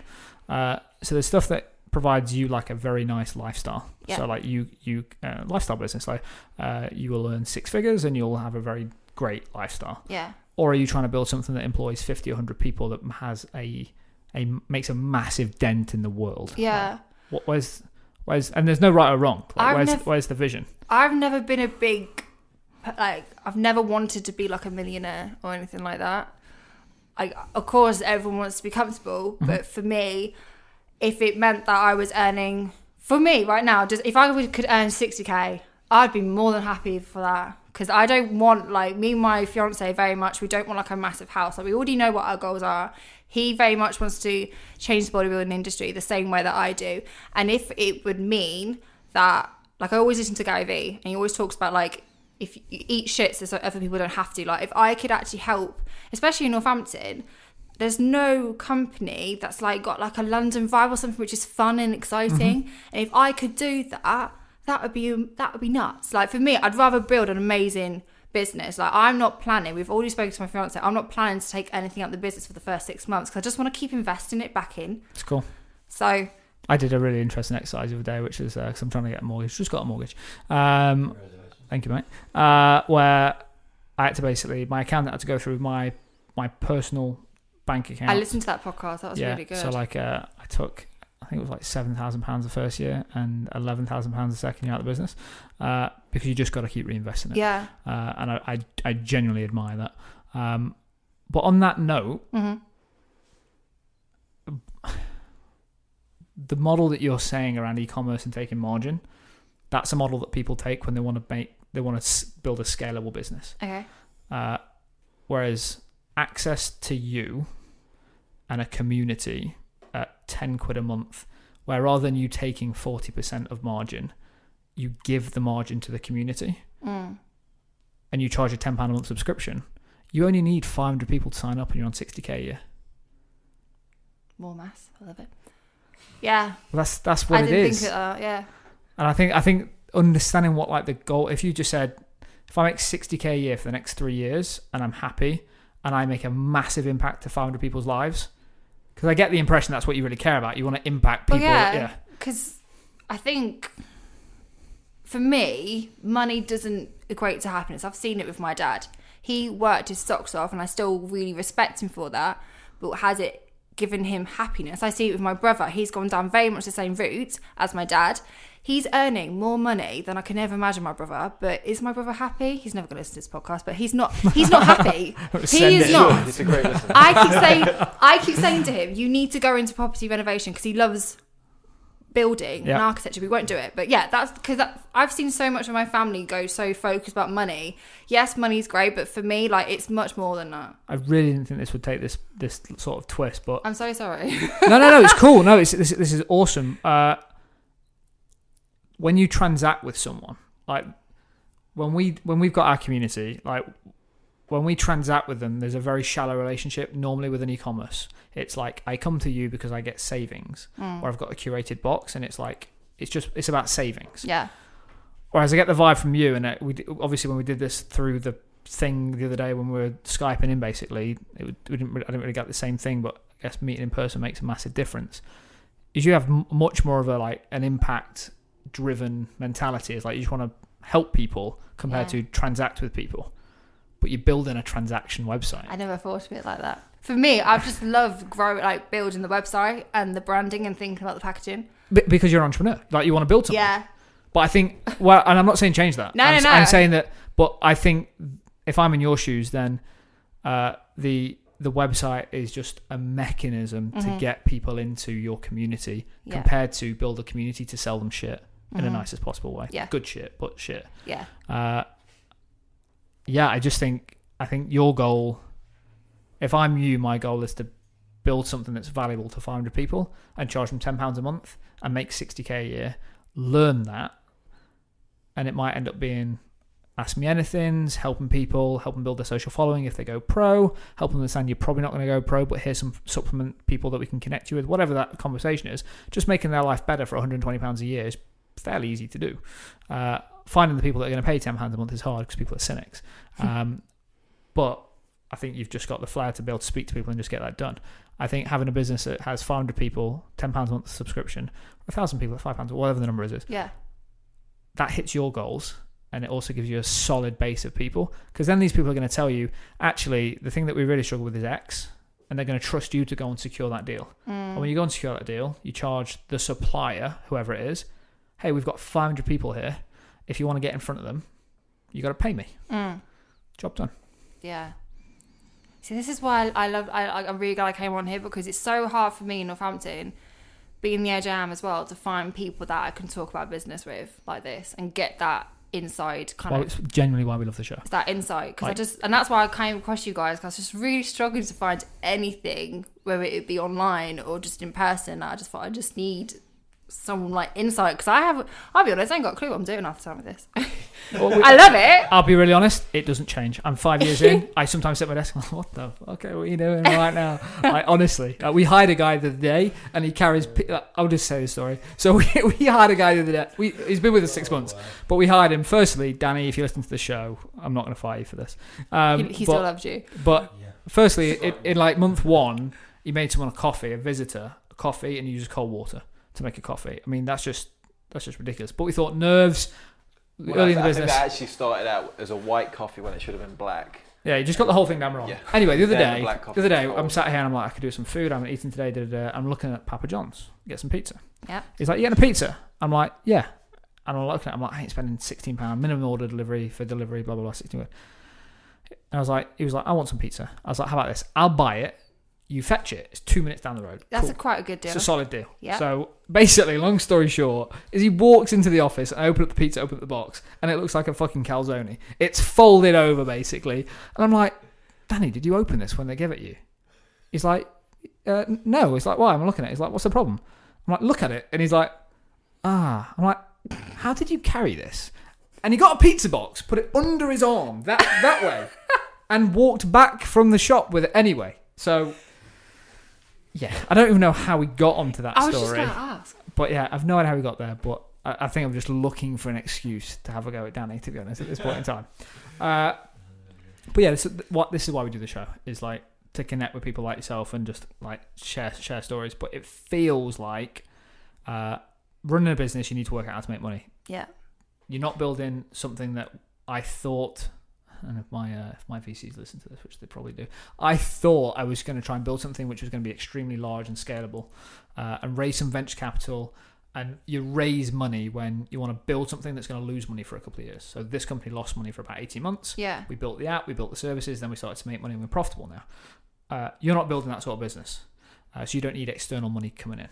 Uh, so there's stuff that provides you like a very nice lifestyle. Yeah. So like you, you uh, lifestyle business, like uh, you will earn six figures and you'll have a very great lifestyle Yeah. or are you trying to build something that employs 50 or 100 people that has a a makes a massive dent in the world Yeah. Like, what where's where's and there's no right or wrong like, where's nev- where's the vision I've never been a big, like, I've never wanted to be like a millionaire or anything like that. Like, of course, everyone wants to be comfortable, but for me, if it meant that I was earning, for me right now, just if I could earn 60k, I'd be more than happy for that. Because I don't want, like, me and my fiance very much, we don't want like a massive house. Like, we already know what our goals are. He very much wants to change the bodybuilding industry the same way that I do. And if it would mean that, like, I always listen to Gary Vee, and he always talks about, like, if you eat shit so other people don't have to. Like, if I could actually help, especially in Northampton, there's no company that's like got like a London vibe or something which is fun and exciting. And if I could do that, that would be that would be nuts. Like for me, I'd rather build an amazing business. Like I'm not planning. We've already spoken to my fiance. I'm not planning to take anything out of the business for the first six months because I just want to keep investing it back in. it's cool So i did a really interesting exercise the other day which is because i'm trying to get a mortgage just got a mortgage um thank you mate uh where i had to basically my accountant had to go through my my personal bank account I listened to that podcast. That was really good. So like, uh, I took, I think it was like seven thousand pounds the first year and eleven thousand pounds the second year out of the business, uh, because you just got to keep reinvesting it. yeah. Uh, and I, I, I genuinely admire that. Um, but on that note, hmm the model that you're saying around e-commerce and taking margin, that's a model that people take when they want to make, they want to build a scalable business. Okay. Uh, whereas access to you and a community at 10 quid a month, where rather than you taking 40% of margin, you give the margin to the community Mm. and you charge a £10 a month subscription, you only need 500 people to sign up and you're on 60k a year. More mass. I love it. Yeah. Well, that's that's what I it is. think of that. Yeah. And I think I think understanding what like the goal if you just said if I make 60k a year for the next 3 years and I'm happy and I make a massive impact to 500 people's lives because I get the impression that's what you really care about. You want to impact people. yeah. yeah. because I think for me, money doesn't equate to happiness. I've seen it with my dad. He worked his socks off, and I still really respect him for that. But has it given him happiness? I see it with my brother. He's gone down very much the same route as my dad. He's earning more money than I can ever imagine my brother. But is my brother happy? He's never going to listen to this podcast, but he's not. He's not happy. He is it. not. It's a great listen. I keep saying, I keep saying to him, you need to go into property renovation because he loves building Yeah. and architecture. We won't do it, but yeah, that's because that, I've seen so much of my family go so focused about money. Yes, money's great, but for me, like it's much more than that. I really didn't think this would take this this sort of twist, but I'm so sorry. no, no, no, it's cool. No, it's this, this is awesome. Uh, when you transact with someone, like when we when we've got our community, like when we transact with them, there's a very shallow relationship. Normally with an e-commerce, it's like I come to you because I get savings, or I've got a curated box, and it's like it's just it's about savings. yeah, Whereas I get the vibe from you, and uh, we obviously when we did this through the thing the other day when we were skyping in. Basically, it, we didn't. Really, I didn't really get the same thing, but I guess meeting in person makes a massive difference. Is you have m- much more of a like an impact driven mentality. It's like you just want to help people compared Yeah. to transact with people. But you're building a transaction website. I never thought of it like that. For me, I've just loved growing, like building the website and the branding and thinking about the packaging. Be- because you're an entrepreneur. Like you want to build something. Yeah, But I think, well, and I'm not saying change that. No, I'm, no, no. I'm saying that, but I think if I'm in your shoes, then uh, the the website is just a mechanism to Mhm. get people into your community yeah, compared to build a community to sell them shit in a Mhm. nicest possible way. Yeah. Good shit, but shit. yeah, Uh, yeah, I just think I think your goal, if I'm you, my goal is to build something that's valuable to 500 people and charge them 10 pounds a month and make 60k a year. Learn that, and it might end up being ask me anything's, helping people, helping build their social following if they go pro, help them understand you're probably not going to go pro, but here's some supplement people that we can connect you with, whatever that conversation is. Just making their life better for 120 pounds a year is fairly easy to do. Uh, finding the people that are going to pay ten pounds a month is hard because people are cynics. Um, but I think you've just got the flair to be able to speak to people and just get that done. I think having a business that has 500 people, ten pounds a month subscription, a thousand people at five pounds, whatever the number is, is yeah, that hits your goals. And it also gives you a solid base of people because then these people are going to tell you, actually, the thing that we really struggle with is X, and they're going to trust you to go and secure that deal. And when you go and secure that deal, you charge the supplier, whoever it is, hey, we've got 500 people here. If you want to get in front of them, you got to pay me. Mm. Job done. yeah. See, this is why I love. I, I'm really glad I came on here because it's so hard for me in Northampton, being the age I am as well, to find people that I can talk about business with like this and get that inside kind Well, of it's genuinely why we love the show. it's that insight because I just and that's why I came across you guys because I was just really struggling to find anything whether it be online or just in person. I just thought I just need some like insight because I have I'll be honest I ain't got a clue what I'm doing half the time with this. Well, we- I love it. I'll be really honest, it doesn't change. I'm five years in. I sometimes sit at my desk and I'm like, what the? Fuck? Okay, what are you doing right now? Like, honestly, uh, we hired a guy the other day and he carries. pi- uh, I'll just say the story. So we, we hired a guy the other day. We, he's been with us six months, but we hired him. Firstly, Danny, if you listen to the show, I'm not going to fire you for this. Um, he he but- still loves you. But firstly, in, in like month one, he made someone a coffee, a visitor, a coffee, and he used cold water to make a coffee. I mean, that's just that's just ridiculous. But we thought nerves Well, early in I, the I think business. that actually started out as a white coffee when it should have been black. Yeah, you just got the whole thing down wrong. Yeah. Anyway, the other Then day, black the other day, was I'm sat here and I'm like, I could do some food. I'm eating today. Da, da, da. I'm looking at Papa John's, get some pizza. Yeah. He's like, you getting a pizza? I'm like, yeah. And I'm looking at, it, I'm like, I ain't spending sixteen pound minimum order delivery for delivery, blah blah blah, sixteen. And I was like, he was like, I want some pizza. I was like, how about this? I'll buy it. You fetch it. It's two minutes down the road. That's Cool. a quite a good deal. It's a solid deal. Yeah. So basically, long story short, is he walks into the office and I open up the pizza, open up the box, and it looks like a fucking calzone. It's folded over basically, and I'm like, Danny, did you open this when they give it you? He's like, uh, no. He's like, why? I'm looking at it. He's like, what's the problem? I'm like, look at it, and he's like, ah. I'm like, how did you carry this? And he got a pizza box, put it under his arm that that way, and walked back from the shop with it anyway. So. Yeah, I don't even know how we got onto that I was just story. going to ask. But yeah, I've no idea how we got there. But I, I think I'm just looking for an excuse to have a go at Danny. To be honest, at this point in time. Uh, but yeah, this is, what this is why we do the show is like to connect with people like yourself and just like share share stories. But it feels like uh, running a business, you need to work out how to make money. Yeah. You're not building something that I thought. And if my uh, if my VCs listen to this, which they probably do, I thought I was going to try and build something which was going to be extremely large and scalable, uh, and raise some venture capital. And you raise money when you want to build something that's going to lose money for a couple of years. So this company lost money for about eighteen months. Yeah. We built the app, we built the services, then we started to make money and we're profitable now. Uh, you're not building that sort of business. Uh, so you don't need external money coming in.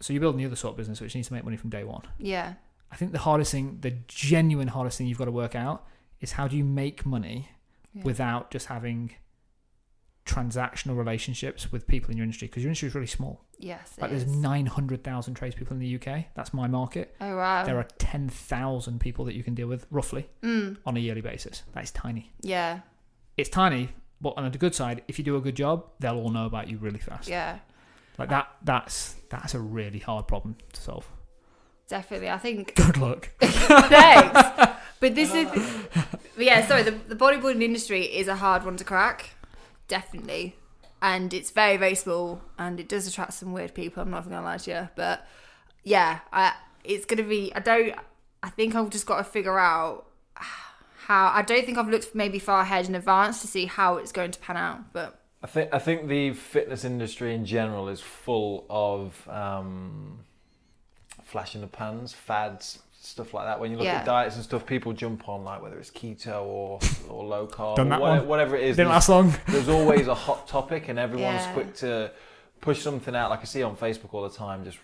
So you're building the other sort of business which needs to make money from day one. Yeah. I think the hardest thing, the genuine hardest thing you've got to work out is how do you make money Yeah. without just having transactional relationships with people in your industry because your industry is really small. Yes. Like there's is. 900,000 tradespeople in the UK. That's my market. Oh wow. There are 10,000 people that you can deal with roughly Mm, on a yearly basis. That is tiny. yeah. It's tiny, but on the good side, if you do a good job, they'll all know about you really fast. Yeah. Like that that's that's a really hard problem to solve. Definitely. I think Good luck. Thanks. But this is, yeah. Sorry, the, the bodybuilding industry is a hard one to crack, definitely, and it's very very small, and it does attract some weird people. I'm not even gonna lie to you, but yeah, I it's gonna be. I don't. I think I've just got to figure out how. I don't think I've looked maybe far ahead in advance to see how it's going to pan out, but I think I think the fitness industry in general is full of um, flash in the pans, fads, stuff like that. When you look Yeah. at diets and stuff, people jump on like whether it's keto or or low carb, Done or whatever, one. whatever it is. Didn't last long. there's always a hot topic and everyone's Yeah. quick to push something out like i see on facebook all the time just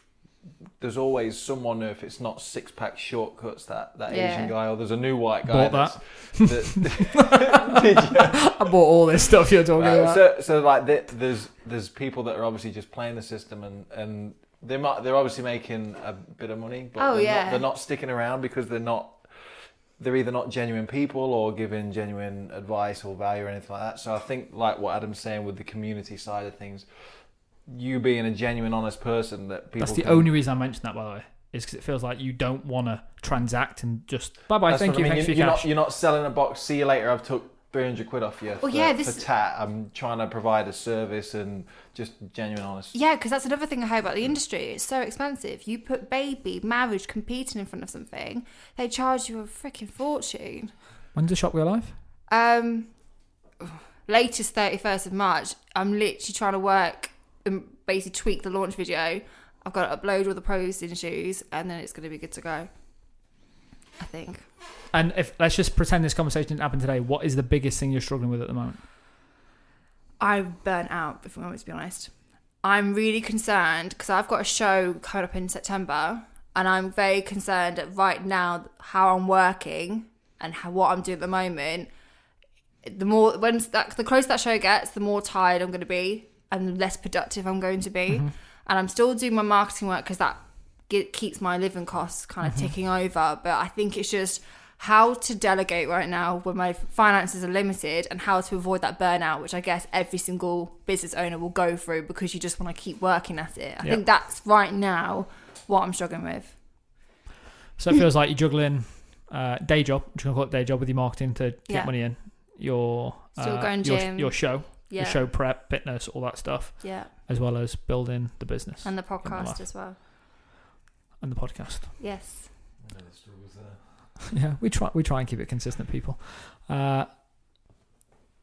there's always someone if it's not six pack shortcuts that that Yeah. asian guy or there's a new white guy Bought that's- that did you I bought all this stuff you're talking Right, about. so so like th- there's there's people that are obviously just playing the system and and they might they're obviously making a bit of money but Oh, they're, yeah. not, they're not sticking around because they're not they're either not genuine people or giving genuine advice or value or anything like that. So I think like what Adam's saying with the community side of things, you being a genuine, honest person that people. That's the can- only reason I mentioned that, by the way, is because it feels like you don't want to transact and just bye bye. That's Thank what you. I mean. Thanks for You're, your you're cash. not, you're not selling a box. See you later. I've took three hundred quid off you. Well, for, yeah, this- for tat. I'm trying to provide a service and just genuine, honest. Yeah, because that's another thing I hate about the industry. It's so expensive. You put baby, marriage, competing in front of something, they charge you a freaking fortune. When's the shop go live? Um, latest thirty first of March. I'm literally trying to work and basically tweak the launch video. I've got to upload all the pros in shoes, and then it's going to be good to go. I think. And if let's just pretend this conversation didn't happen today, what is the biggest thing you're struggling with at the moment? I'm burnt out, if I'm to be honest. I'm really concerned because I've got a show coming up in September, and I'm very concerned that right now how I'm working and how, what I'm doing at the moment. The more when that the closer that show gets, the more tired I'm going to be and the less productive I'm going to be. Mm-hmm. And I'm still doing my marketing work because that ge- keeps my living costs kind of mm-hmm. ticking over. But I think it's just how to delegate right now when my finances are limited and how to avoid that burnout, which I guess every single business owner will go through because you just want to keep working at it. I Yeah. think that's right now what I'm struggling with. So it feels like you're juggling uh, day job, which you can call it day job with your marketing to get Yeah. money in. Your Still uh, going your, your show, Yeah. your show prep, fitness, all that stuff, Yeah. as well as building the business And the podcast life. as well. and the podcast. Yes. yeah, we try we try and keep it consistent, people. Uh,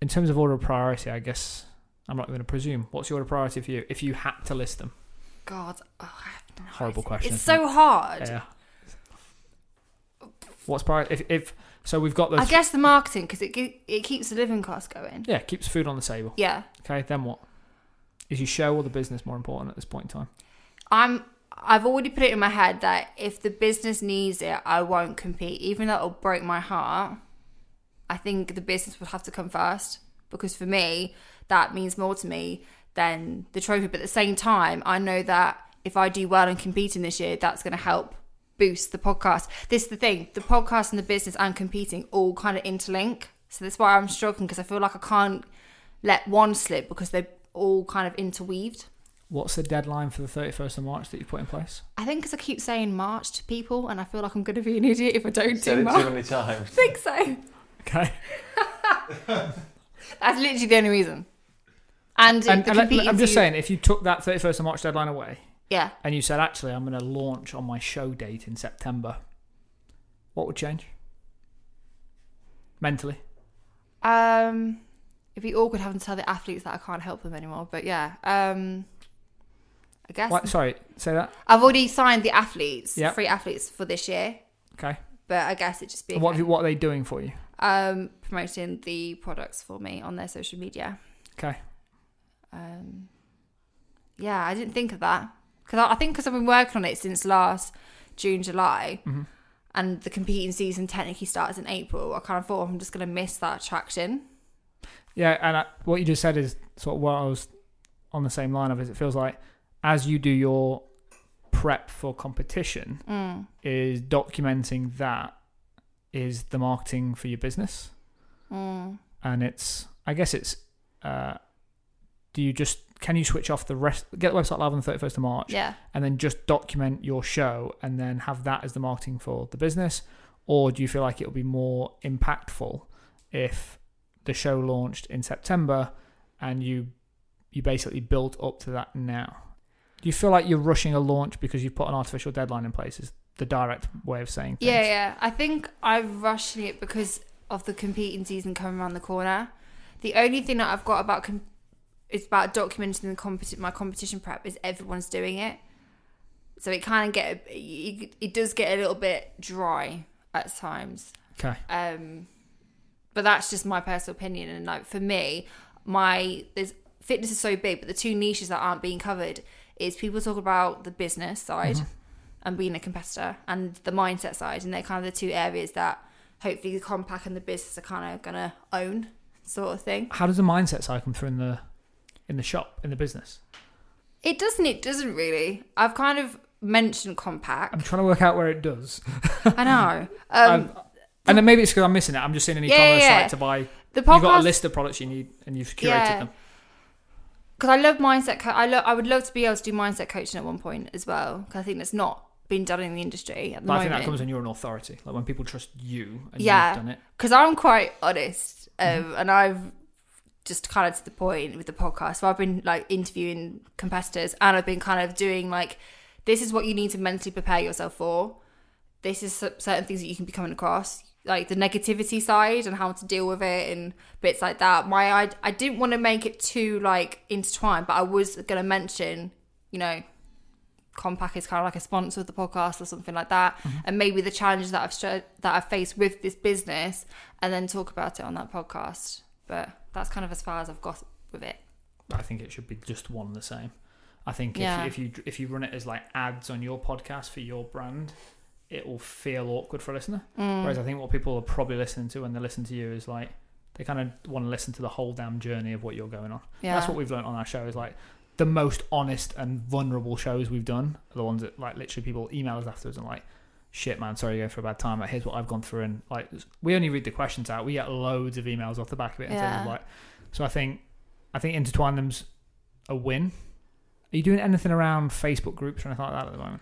in terms of order of priority, I guess I'm not going to presume. What's your order of priority for you if you had to list them? God. Oh, I have no Horrible idea. question. It's so hard. Yeah. What's priority? If, if so, we've got the I guess the marketing because it it keeps the living costs going. yeah keeps food on the table. Yeah. Okay, then what? Is your show or the business more important at this point in time? I'm I've already put it in my head that if the business needs it, I won't compete. Even though it'll break my heart, I think the business would have to come first. Because for me, that means more to me than the trophy. But at the same time, I know that if I do well and competing this year, that's gonna help boost the podcast. This is the thing, the podcast and the business and competing all kind of interlink. So that's why I'm struggling because I feel like I can't let one slip because they're all kind of interweaved. What's the deadline for the 31st of March that you put in place? I think because I keep saying March to people, and I feel like I'm going to be an idiot if I don't Said do it March. too many times. I think so. Okay. That's literally the only reason. And, And, and let- competing I'm just season- saying, if you took that 31st of March deadline away Yeah. and you said, actually, I'm going to launch on my show date in September, what would change? Mentally. Um, it'd be awkward having to tell the athletes that I can't help them anymore. But yeah. Um, I guess What, sorry, say that. I've already signed the athletes, Yeah. free athletes for this year. Okay. But I guess it just be And what, have you- what are they doing for you? um promoting the products for me on their social media. Okay. Um, yeah, I didn't think of that because I, I think because I've been working on it since last June, July, Mhm. and the competing season technically starts in April. I kind of thought I'm just going to miss that attraction. Yeah, and I, what you just said is sort of what I was on the same line of. Is it feels like as you do your prep for competition, Mm. is documenting that is the marketing for your business, Mm. and it's I guess it's. Uh, do you just can you switch off the rest? Get the website live on the thirty first of March, Yeah. and then just document your show, and then have that as the marketing for the business, or do you feel like it'll be more impactful if the show launched in September and you you basically built up to that now? Do you feel like you're rushing a launch because you've put an artificial deadline in place? Is the direct way of saying things? Yeah, yeah. I think I'm rushing it because of the competing season coming around the corner. The only thing that I've got about com- is about documenting the competi- my competition prep is everyone's doing it, so it kind of get it, it does get a little bit dry at times. Okay. Um, but that's just my personal opinion. And like for me, my there's fitness is so big, but the two niches that aren't being covered is people talk about the business side and being a competitor and the mindset side, and they're kind of the two areas that hopefully the compact and the business are kind of gonna own, sort of thing. How does the mindset side come through in the in the shop in the business? It doesn't. It doesn't really. I've kind of mentioned Kompak. I'm trying to work out where it does. I know. Um, and then maybe it's because I'm missing it. I'm just seeing an e-commerce yeah, yeah. site to buy. the You've got a list of products you need, and you've curated Yeah. them. Because I love mindset. Co- I love. I would love to be able to do mindset coaching at one point as well. Because I think that's not been done in the industry at the But I think that comes when you're an authority. Like when people trust you and Yeah. you've done it. because I'm quite honest, um, Mm-hmm. and I've just kind of to the point with the podcast. So I've been like interviewing competitors, and I've been kind of doing like, this is what you need to mentally prepare yourself for. This is certain things that you can be coming across, like the negativity side and how to deal with it and bits like that. My I, I didn't want to make it too like intertwined, but I was going to mention, you know, Kompak is kind of like a sponsor of the podcast or something like that, Mm-hmm. and maybe the challenges that I've sh- that I've faced with this business, and then talk about it on that podcast. But that's kind of as far as I've got with it. I think it should be just one and the same. I think Yeah. if you if you run it as like ads on your podcast for your brand, it will feel awkward for a listener. Mm. Whereas I think what people are probably listening to when they listen to you is like they kind of want to listen to the whole damn journey of what you're going on. Yeah, That's what we've learned on our show is like the most honest and vulnerable shows we've done are the ones that like literally people email us afterwards and like shit man sorry you're going through a bad time like here's what I've gone through and like we only read the questions out we get loads of emails off the back of it terms of Yeah. like so I think I think intertwine them's a win are you doing anything around Facebook groups or anything like that at the moment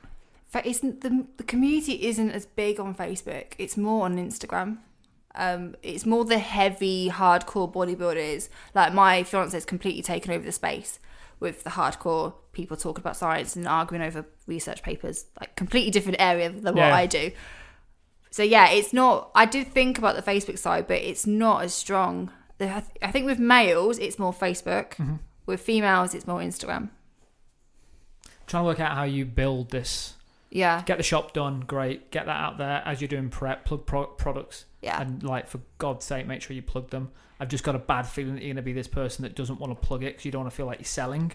isn't the the community isn't as big on Facebook. It's more on Instagram. Um, it's more the heavy, hardcore bodybuilders. Like my fiance has completely taken over the space with the hardcore people talking about science and arguing over research papers. Like completely different area than what Yeah. I do. So yeah, it's not. I did think about the Facebook side, but it's not as strong. I think with males, it's more Facebook. Mm-hmm. With females, it's more Instagram. trying to work out how you build this Yeah, get the shop done great get that out there as you're doing prep plug pro- products yeah, and like for God's sake, make sure you plug them. I've just got a bad feeling that you're going to be this person that doesn't want to plug it because you don't want to feel like you're selling.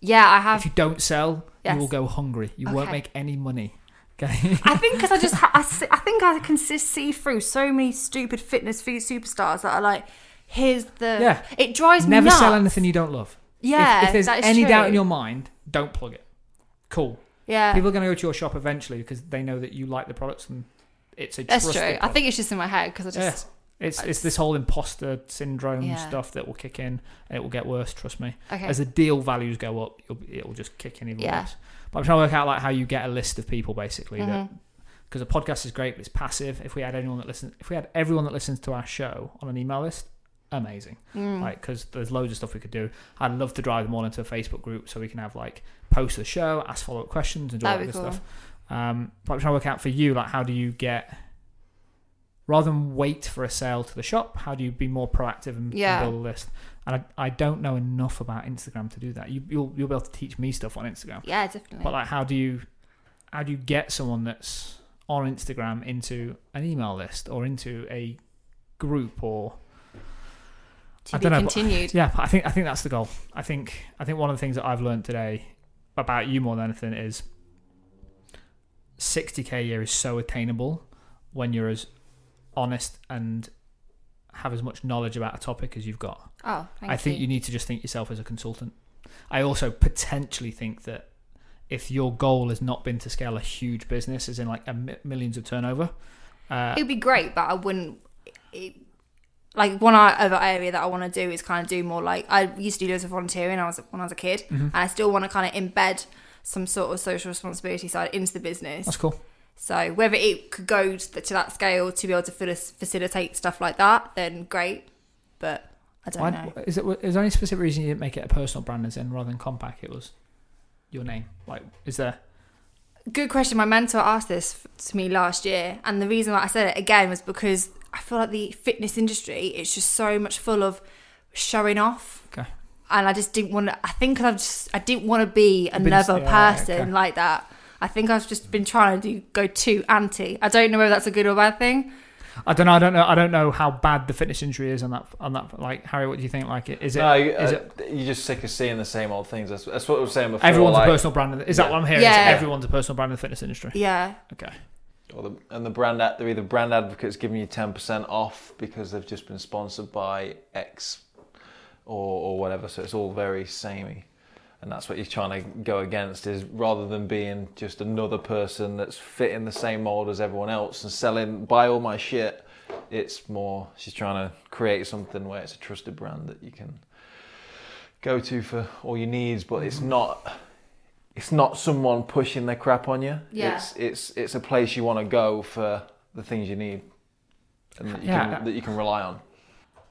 yeah. I have if you don't sell, Yes. you will go hungry. You won't make any money. Okay. I think because I just ha- I, I think I can see through so many stupid fitness food superstars that are like, here's the Yeah. It drives me Never sell anything you don't love. Yeah, If, there's that is any doubt in your mind, don't plug it. Cool. Yeah, People are going to go to your shop eventually because they know that you like the products and it's a that's true. I think it's just in my head because I Yeah. just It's, I it's this whole imposter syndrome Yeah. stuff that will kick in and it will get worse, trust me. okay. as the deal values go up, you'll, it will just kick in even Yeah. worse. But I'm trying to work out like how you get a list of people basically that Mhm. because a podcast is great, but it's passive. If we had anyone that listens, if we had everyone that listens to our show on an email list, amazing. Mm. Like because there's loads of stuff we could do. I'd love to drive them all into a Facebook group so we can have like post the show, ask follow up questions, and do all that cool. stuff. Um, but I'm trying to work out for you like how do you get rather than wait for a sale to the shop, how do you be more proactive and, and Yeah. build a list? And I, I don't know enough about Instagram to do that. You, you'll you'll be able to teach me stuff on Instagram. yeah, definitely. But like, how do you how do you get someone that's on Instagram into an email list or into a group or to I be don't know, but- continued. yeah? I think I think that's the goal. I think I think one of the things that I've learned today about you more than anything is 60k a year is so attainable when you're as honest and have as much knowledge about a topic as you've got. Oh, thank I think you need to just think yourself as a consultant. I also potentially think that if your goal has not been to scale a huge business, as in like a millions of turnover, uh, It'd be great, but I wouldn't. It, like one other area that I want to do is kind of do more like I used to do loads of volunteering. I was when I was a kid, Mm-hmm. and I still want to kind of embed some sort of social responsibility side into the business. that's cool. So whether it could go to, to that scale to be able to facilitate stuff like that, then great. But I don't Why, know. is it? Is there any specific reason you didn't make it a personal brand as in rather than Kompak? It was your name. Like, is there? Good question. My mentor asked this to me last year, and the reason why I said it again was because I feel like the fitness industry is just so much full of showing off. Okay. And I just didn't want to. I think I just I didn't want to be been- another yeah, person okay. like that. I think I've just been trying to do, go too anti. I don't know whether that's a good or bad thing. I don't know. I don't know. I don't know how bad the fitness industry is on that. On that, like Harry, what do you think? Like, it is it? no, you, is uh, you're just sick of seeing the same old things. That's, that's what I was saying before. everyone's like, a personal brand. in the- Is that what I'm hearing? Yeah. Is everyone's a personal brand in the fitness industry. Yeah. Okay. Or the, and the brand ad, they're either brand advocates giving you 10% off because they've just been sponsored by X or, or whatever. So it's all very samey. And that's what you're trying to go against is rather than being just another person that's fitting the same mold as everyone else and selling, buy all my shit. It's more, she's trying to create something where it's a trusted brand that you can go to for all your needs, but it's not it's not someone pushing their crap on you. Yeah. It's it's it's a place you want to go for the things you need and that you, Yeah. can, that you can rely on.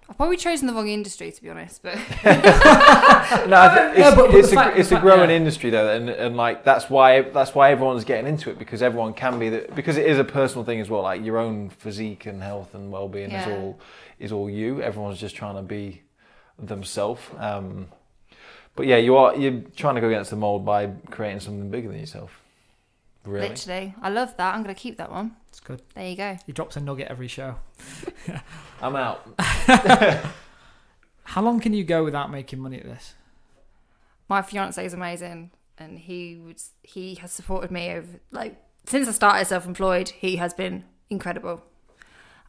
I've probably chosen the wrong industry to be honest, but No, I think No, it's, but- but it's, a, fact- it's the a growing yeah. industry though, and, and like that's why that's why everyone's getting into it because everyone can be the, because it is a personal thing as well. Like your own physique and health and well being is all is all you. Everyone's just trying to be themselves. Um, but yeah, you are you're trying to go against the mold by creating something bigger than yourself. Really? literally, I love that. I'm gonna keep that one. It's good. There you go. He drops a nugget every show. I'm out. How long can you go without making money at this? my fiance is amazing and he would he has supported me over like since I started self-employed he has been incredible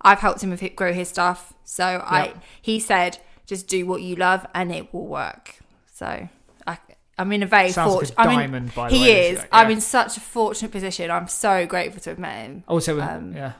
I've helped him with grow his stuff so I he said just do what you love and it will work so I I'm in a very Sounds like fortunate I'm in, diamond, by the he way. is Yeah. I'm in such a fortunate position I'm so grateful to have met him I would Um, yeah.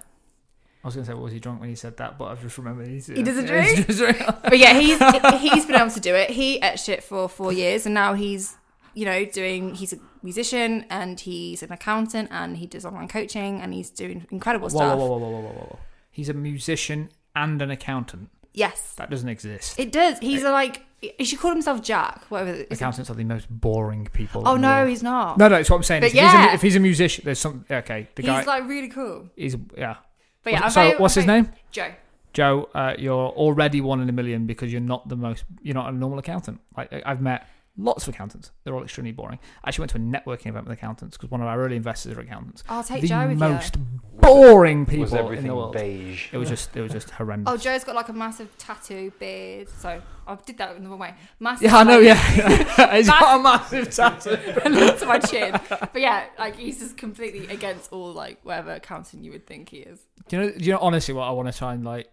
I was going to say, was he drunk when he said that? But I've just remembered he's. He doesn't yeah, he's just- but yeah, he's he's been able to do it. He etched it for four years, and now he's you know doing. He's a musician and he's an accountant and he does online coaching and he's doing incredible whoa, stuff. whoa, whoa, whoa, whoa, whoa, whoa, whoa. He's a musician and an accountant. Yes, That doesn't exist. it does. He's a, like he should call himself Jack. Whatever. Accountants are the most boring people. Oh in the no, world. he's not. No, no, it's what I'm saying. But If, he's a, yeah. if he's a musician, there's some. Okay, the he's guy. like really cool. He's yeah. But yeah, I'm so very- what's his name? Joe. Joe, uh, you're already one in a million because you're not the most. You're not a normal accountant. Like I- I've met lots of accountants. They're all extremely boring. I actually went to a networking event with accountants because one of our early investors are accountants. I'll take the Joe with me. The most you. boring Was people in the world. beige? It was just. It was just horrendous. Oh, Joe's got like a massive tattoo beard. So I did that in the wrong way. Massive. yeah, I know. like, Yeah, he's got a massive tattoo. to my chin. But yeah, like he's just completely against all like whatever accounting you would think he is. Do you know? Do you know? Honestly, what I want to try and like,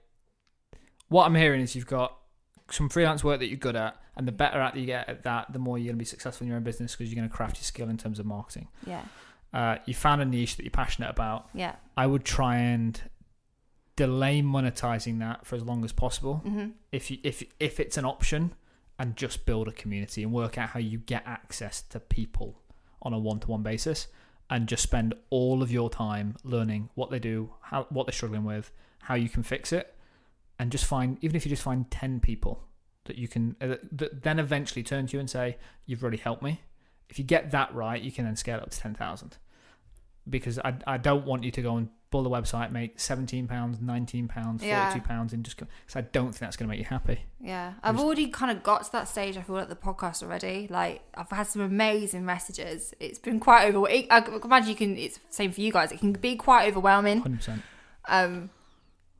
what I'm hearing is you've got some freelance work that you're good at, and the better at you get at that, the more you're going to be successful in your own business because you're going to craft your skill in terms of marketing. Yeah, Uh, you found a niche that you're passionate about. yeah. I would try and delay monetizing that for as long as possible, hmm if you, if if it's an option, and just build a community and work out how you get access to people on a one-to-one basis, and just spend all of your time learning what they do, how what they're struggling with, how you can fix it, and just find even if you just find ten people that you can uh, that then eventually turn to you and say you've really helped me. If you get that right, you can then scale up to ten thousand. Because I, I don't want you to go and build a website, make seventeen pounds, nineteen pounds, forty two pounds, and just because I don't think that's going to make you happy. Yeah, I've was- already kind of got to that stage. I feel like the podcast already. Like I've had some amazing messages. It's been quite overwhelming. I I imagine you can. It's same for you guys. It can be quite overwhelming. Hundred percent. Um,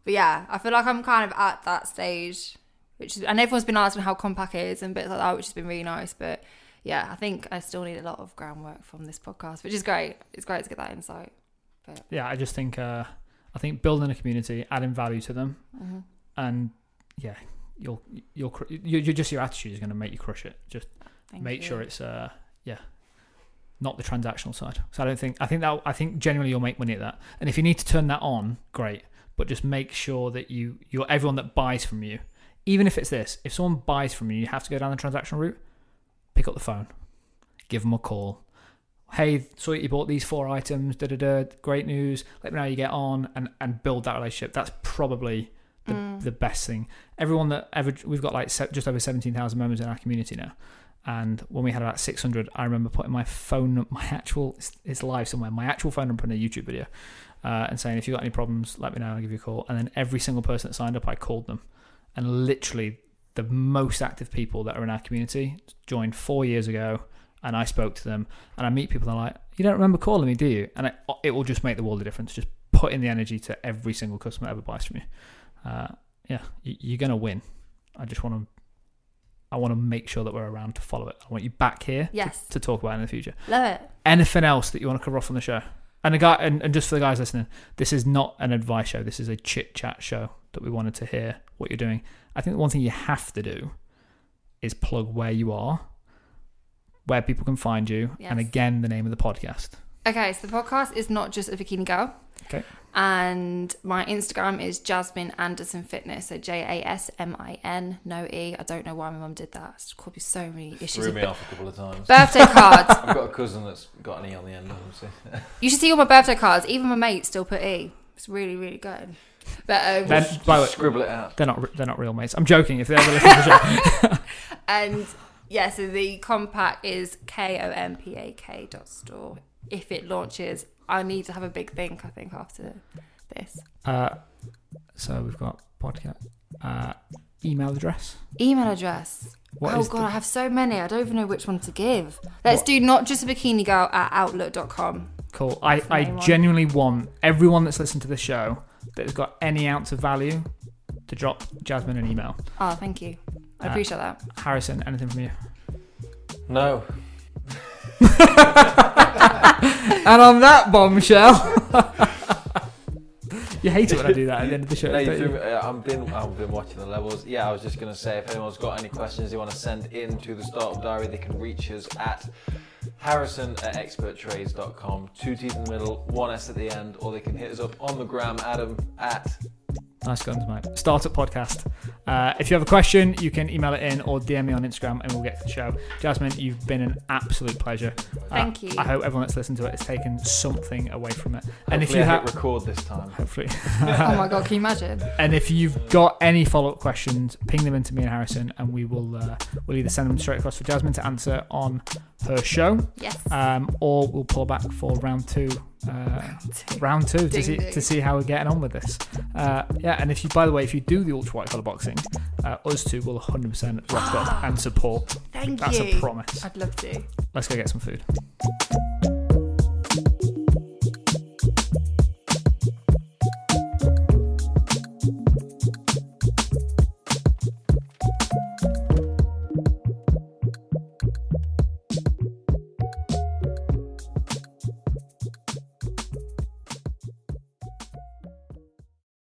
but yeah, I feel like I'm kind of at that stage, which is, and everyone's been asking how Kompak is and bits like that, which has been really nice. But yeah, I think I still need a lot of groundwork from this podcast, which is great. It's great to get that insight. Yeah, I just think uh, I think building a community, adding value to them, hmm and yeah, you'll you'll you just your attitude is going to make you crush it. Just Thank make you. sure it's uh yeah not the transactional side so i don't think i think that i think generally you'll make money at that and if you need to turn that on great but just make sure that you you're everyone that buys from you even if it's this if someone buys from you you have to go down the transaction route pick up the phone give them a call hey, so you bought these four items, da da da, great news. Let me know how you get on, and and build that relationship. That's probably the, Mm. the best thing. Everyone that ever we've got like just over seventeen thousand members in our community now. And when we had about 600, I remember putting my phone, my actual, it's, it's live somewhere, my actual phone number in a YouTube video uh, and saying, if you've got any problems, let me know, I'll give you a call. And then every single person that signed up, I called them. And literally, the most active people that are in our community joined four years ago. And I spoke to them. And I meet people that are like, you don't remember calling me, do you? And it, it will just make the world of difference. Just put in the energy to every single customer that ever buys from you. Uh, yeah, you, you're going to win. I just want to. I want to make sure that we're around to follow it. I want you back here Yes. to talk about it in the future Love it. anything else that you want to cover off on the show? And the guy, and, and just for the guys listening, this is not an advice show. This is a chit chat show that we wanted to hear what you're doing. I think the one thing you have to do is plug where you are, where people can find you, and again the name of the podcast. Okay, so the podcast is not just a bikini girl. Okay. And my Instagram is Jasmin Anderson Fitness. So J A S M I N, no E. I don't know why my mum did that. It's caused me so many issues. Threw with me it. off a couple of times. Birthday cards. I've got a cousin that's got an E on the end, obviously. You should see all my birthday cards. Even my mates still put E. It's really, really good. But um, Then, by the way, Scribble it out. they're not they're not real mates. I'm joking. If they ever listen to the show, and yeah, so the Kompak is K O M P A K dot store. If it launches, I need to have a big think. I think after this uh, so we've got podcast uh, email address. email address. What oh god, the- I have so many. I don't even know which one to give. Let's What? do not just a bikini girl at outlook.com. Cool. I, I genuinely want everyone that's listened to the show that has got any ounce of value to drop Jasmin an email. Oh, thank you. I Uh, appreciate that. Harrison, anything from you? No. And on that bombshell, you hate it when I do that at the end of the show. No, you threw me- uh, I've been I've been watching the levels. Yeah, I was just gonna say if anyone's got any questions they want to send in to the startup diary, they can reach us at Harrison at experttrades.com. Two T's in the middle, one S at the end, or they can hit us up on the gram, Adam at Nice guns, mate. Startup podcast. Uh, if you have a question, you can email it in or DM me on Instagram and we'll get to the show. Jasmin, you've been an absolute pleasure. Uh, Thank you. I hope everyone that's listened to it has taken something away from it. And if Hopefully you I have, record this time. hopefully, oh my god, can you imagine? And if you've got any follow up questions, ping them into me and Harrison, and we will uh, we'll either send them straight across for Jasmin to answer on her show, Yes. um, or we'll pull back for round two. Uh, round two to see to see how we're getting on with this. Uh, yeah, and if you, by the way, if you do the ultra white collar boxing, uh, us two will 100% rock up and support. Thank That's you. a promise. I'd love to. Let's go get some food.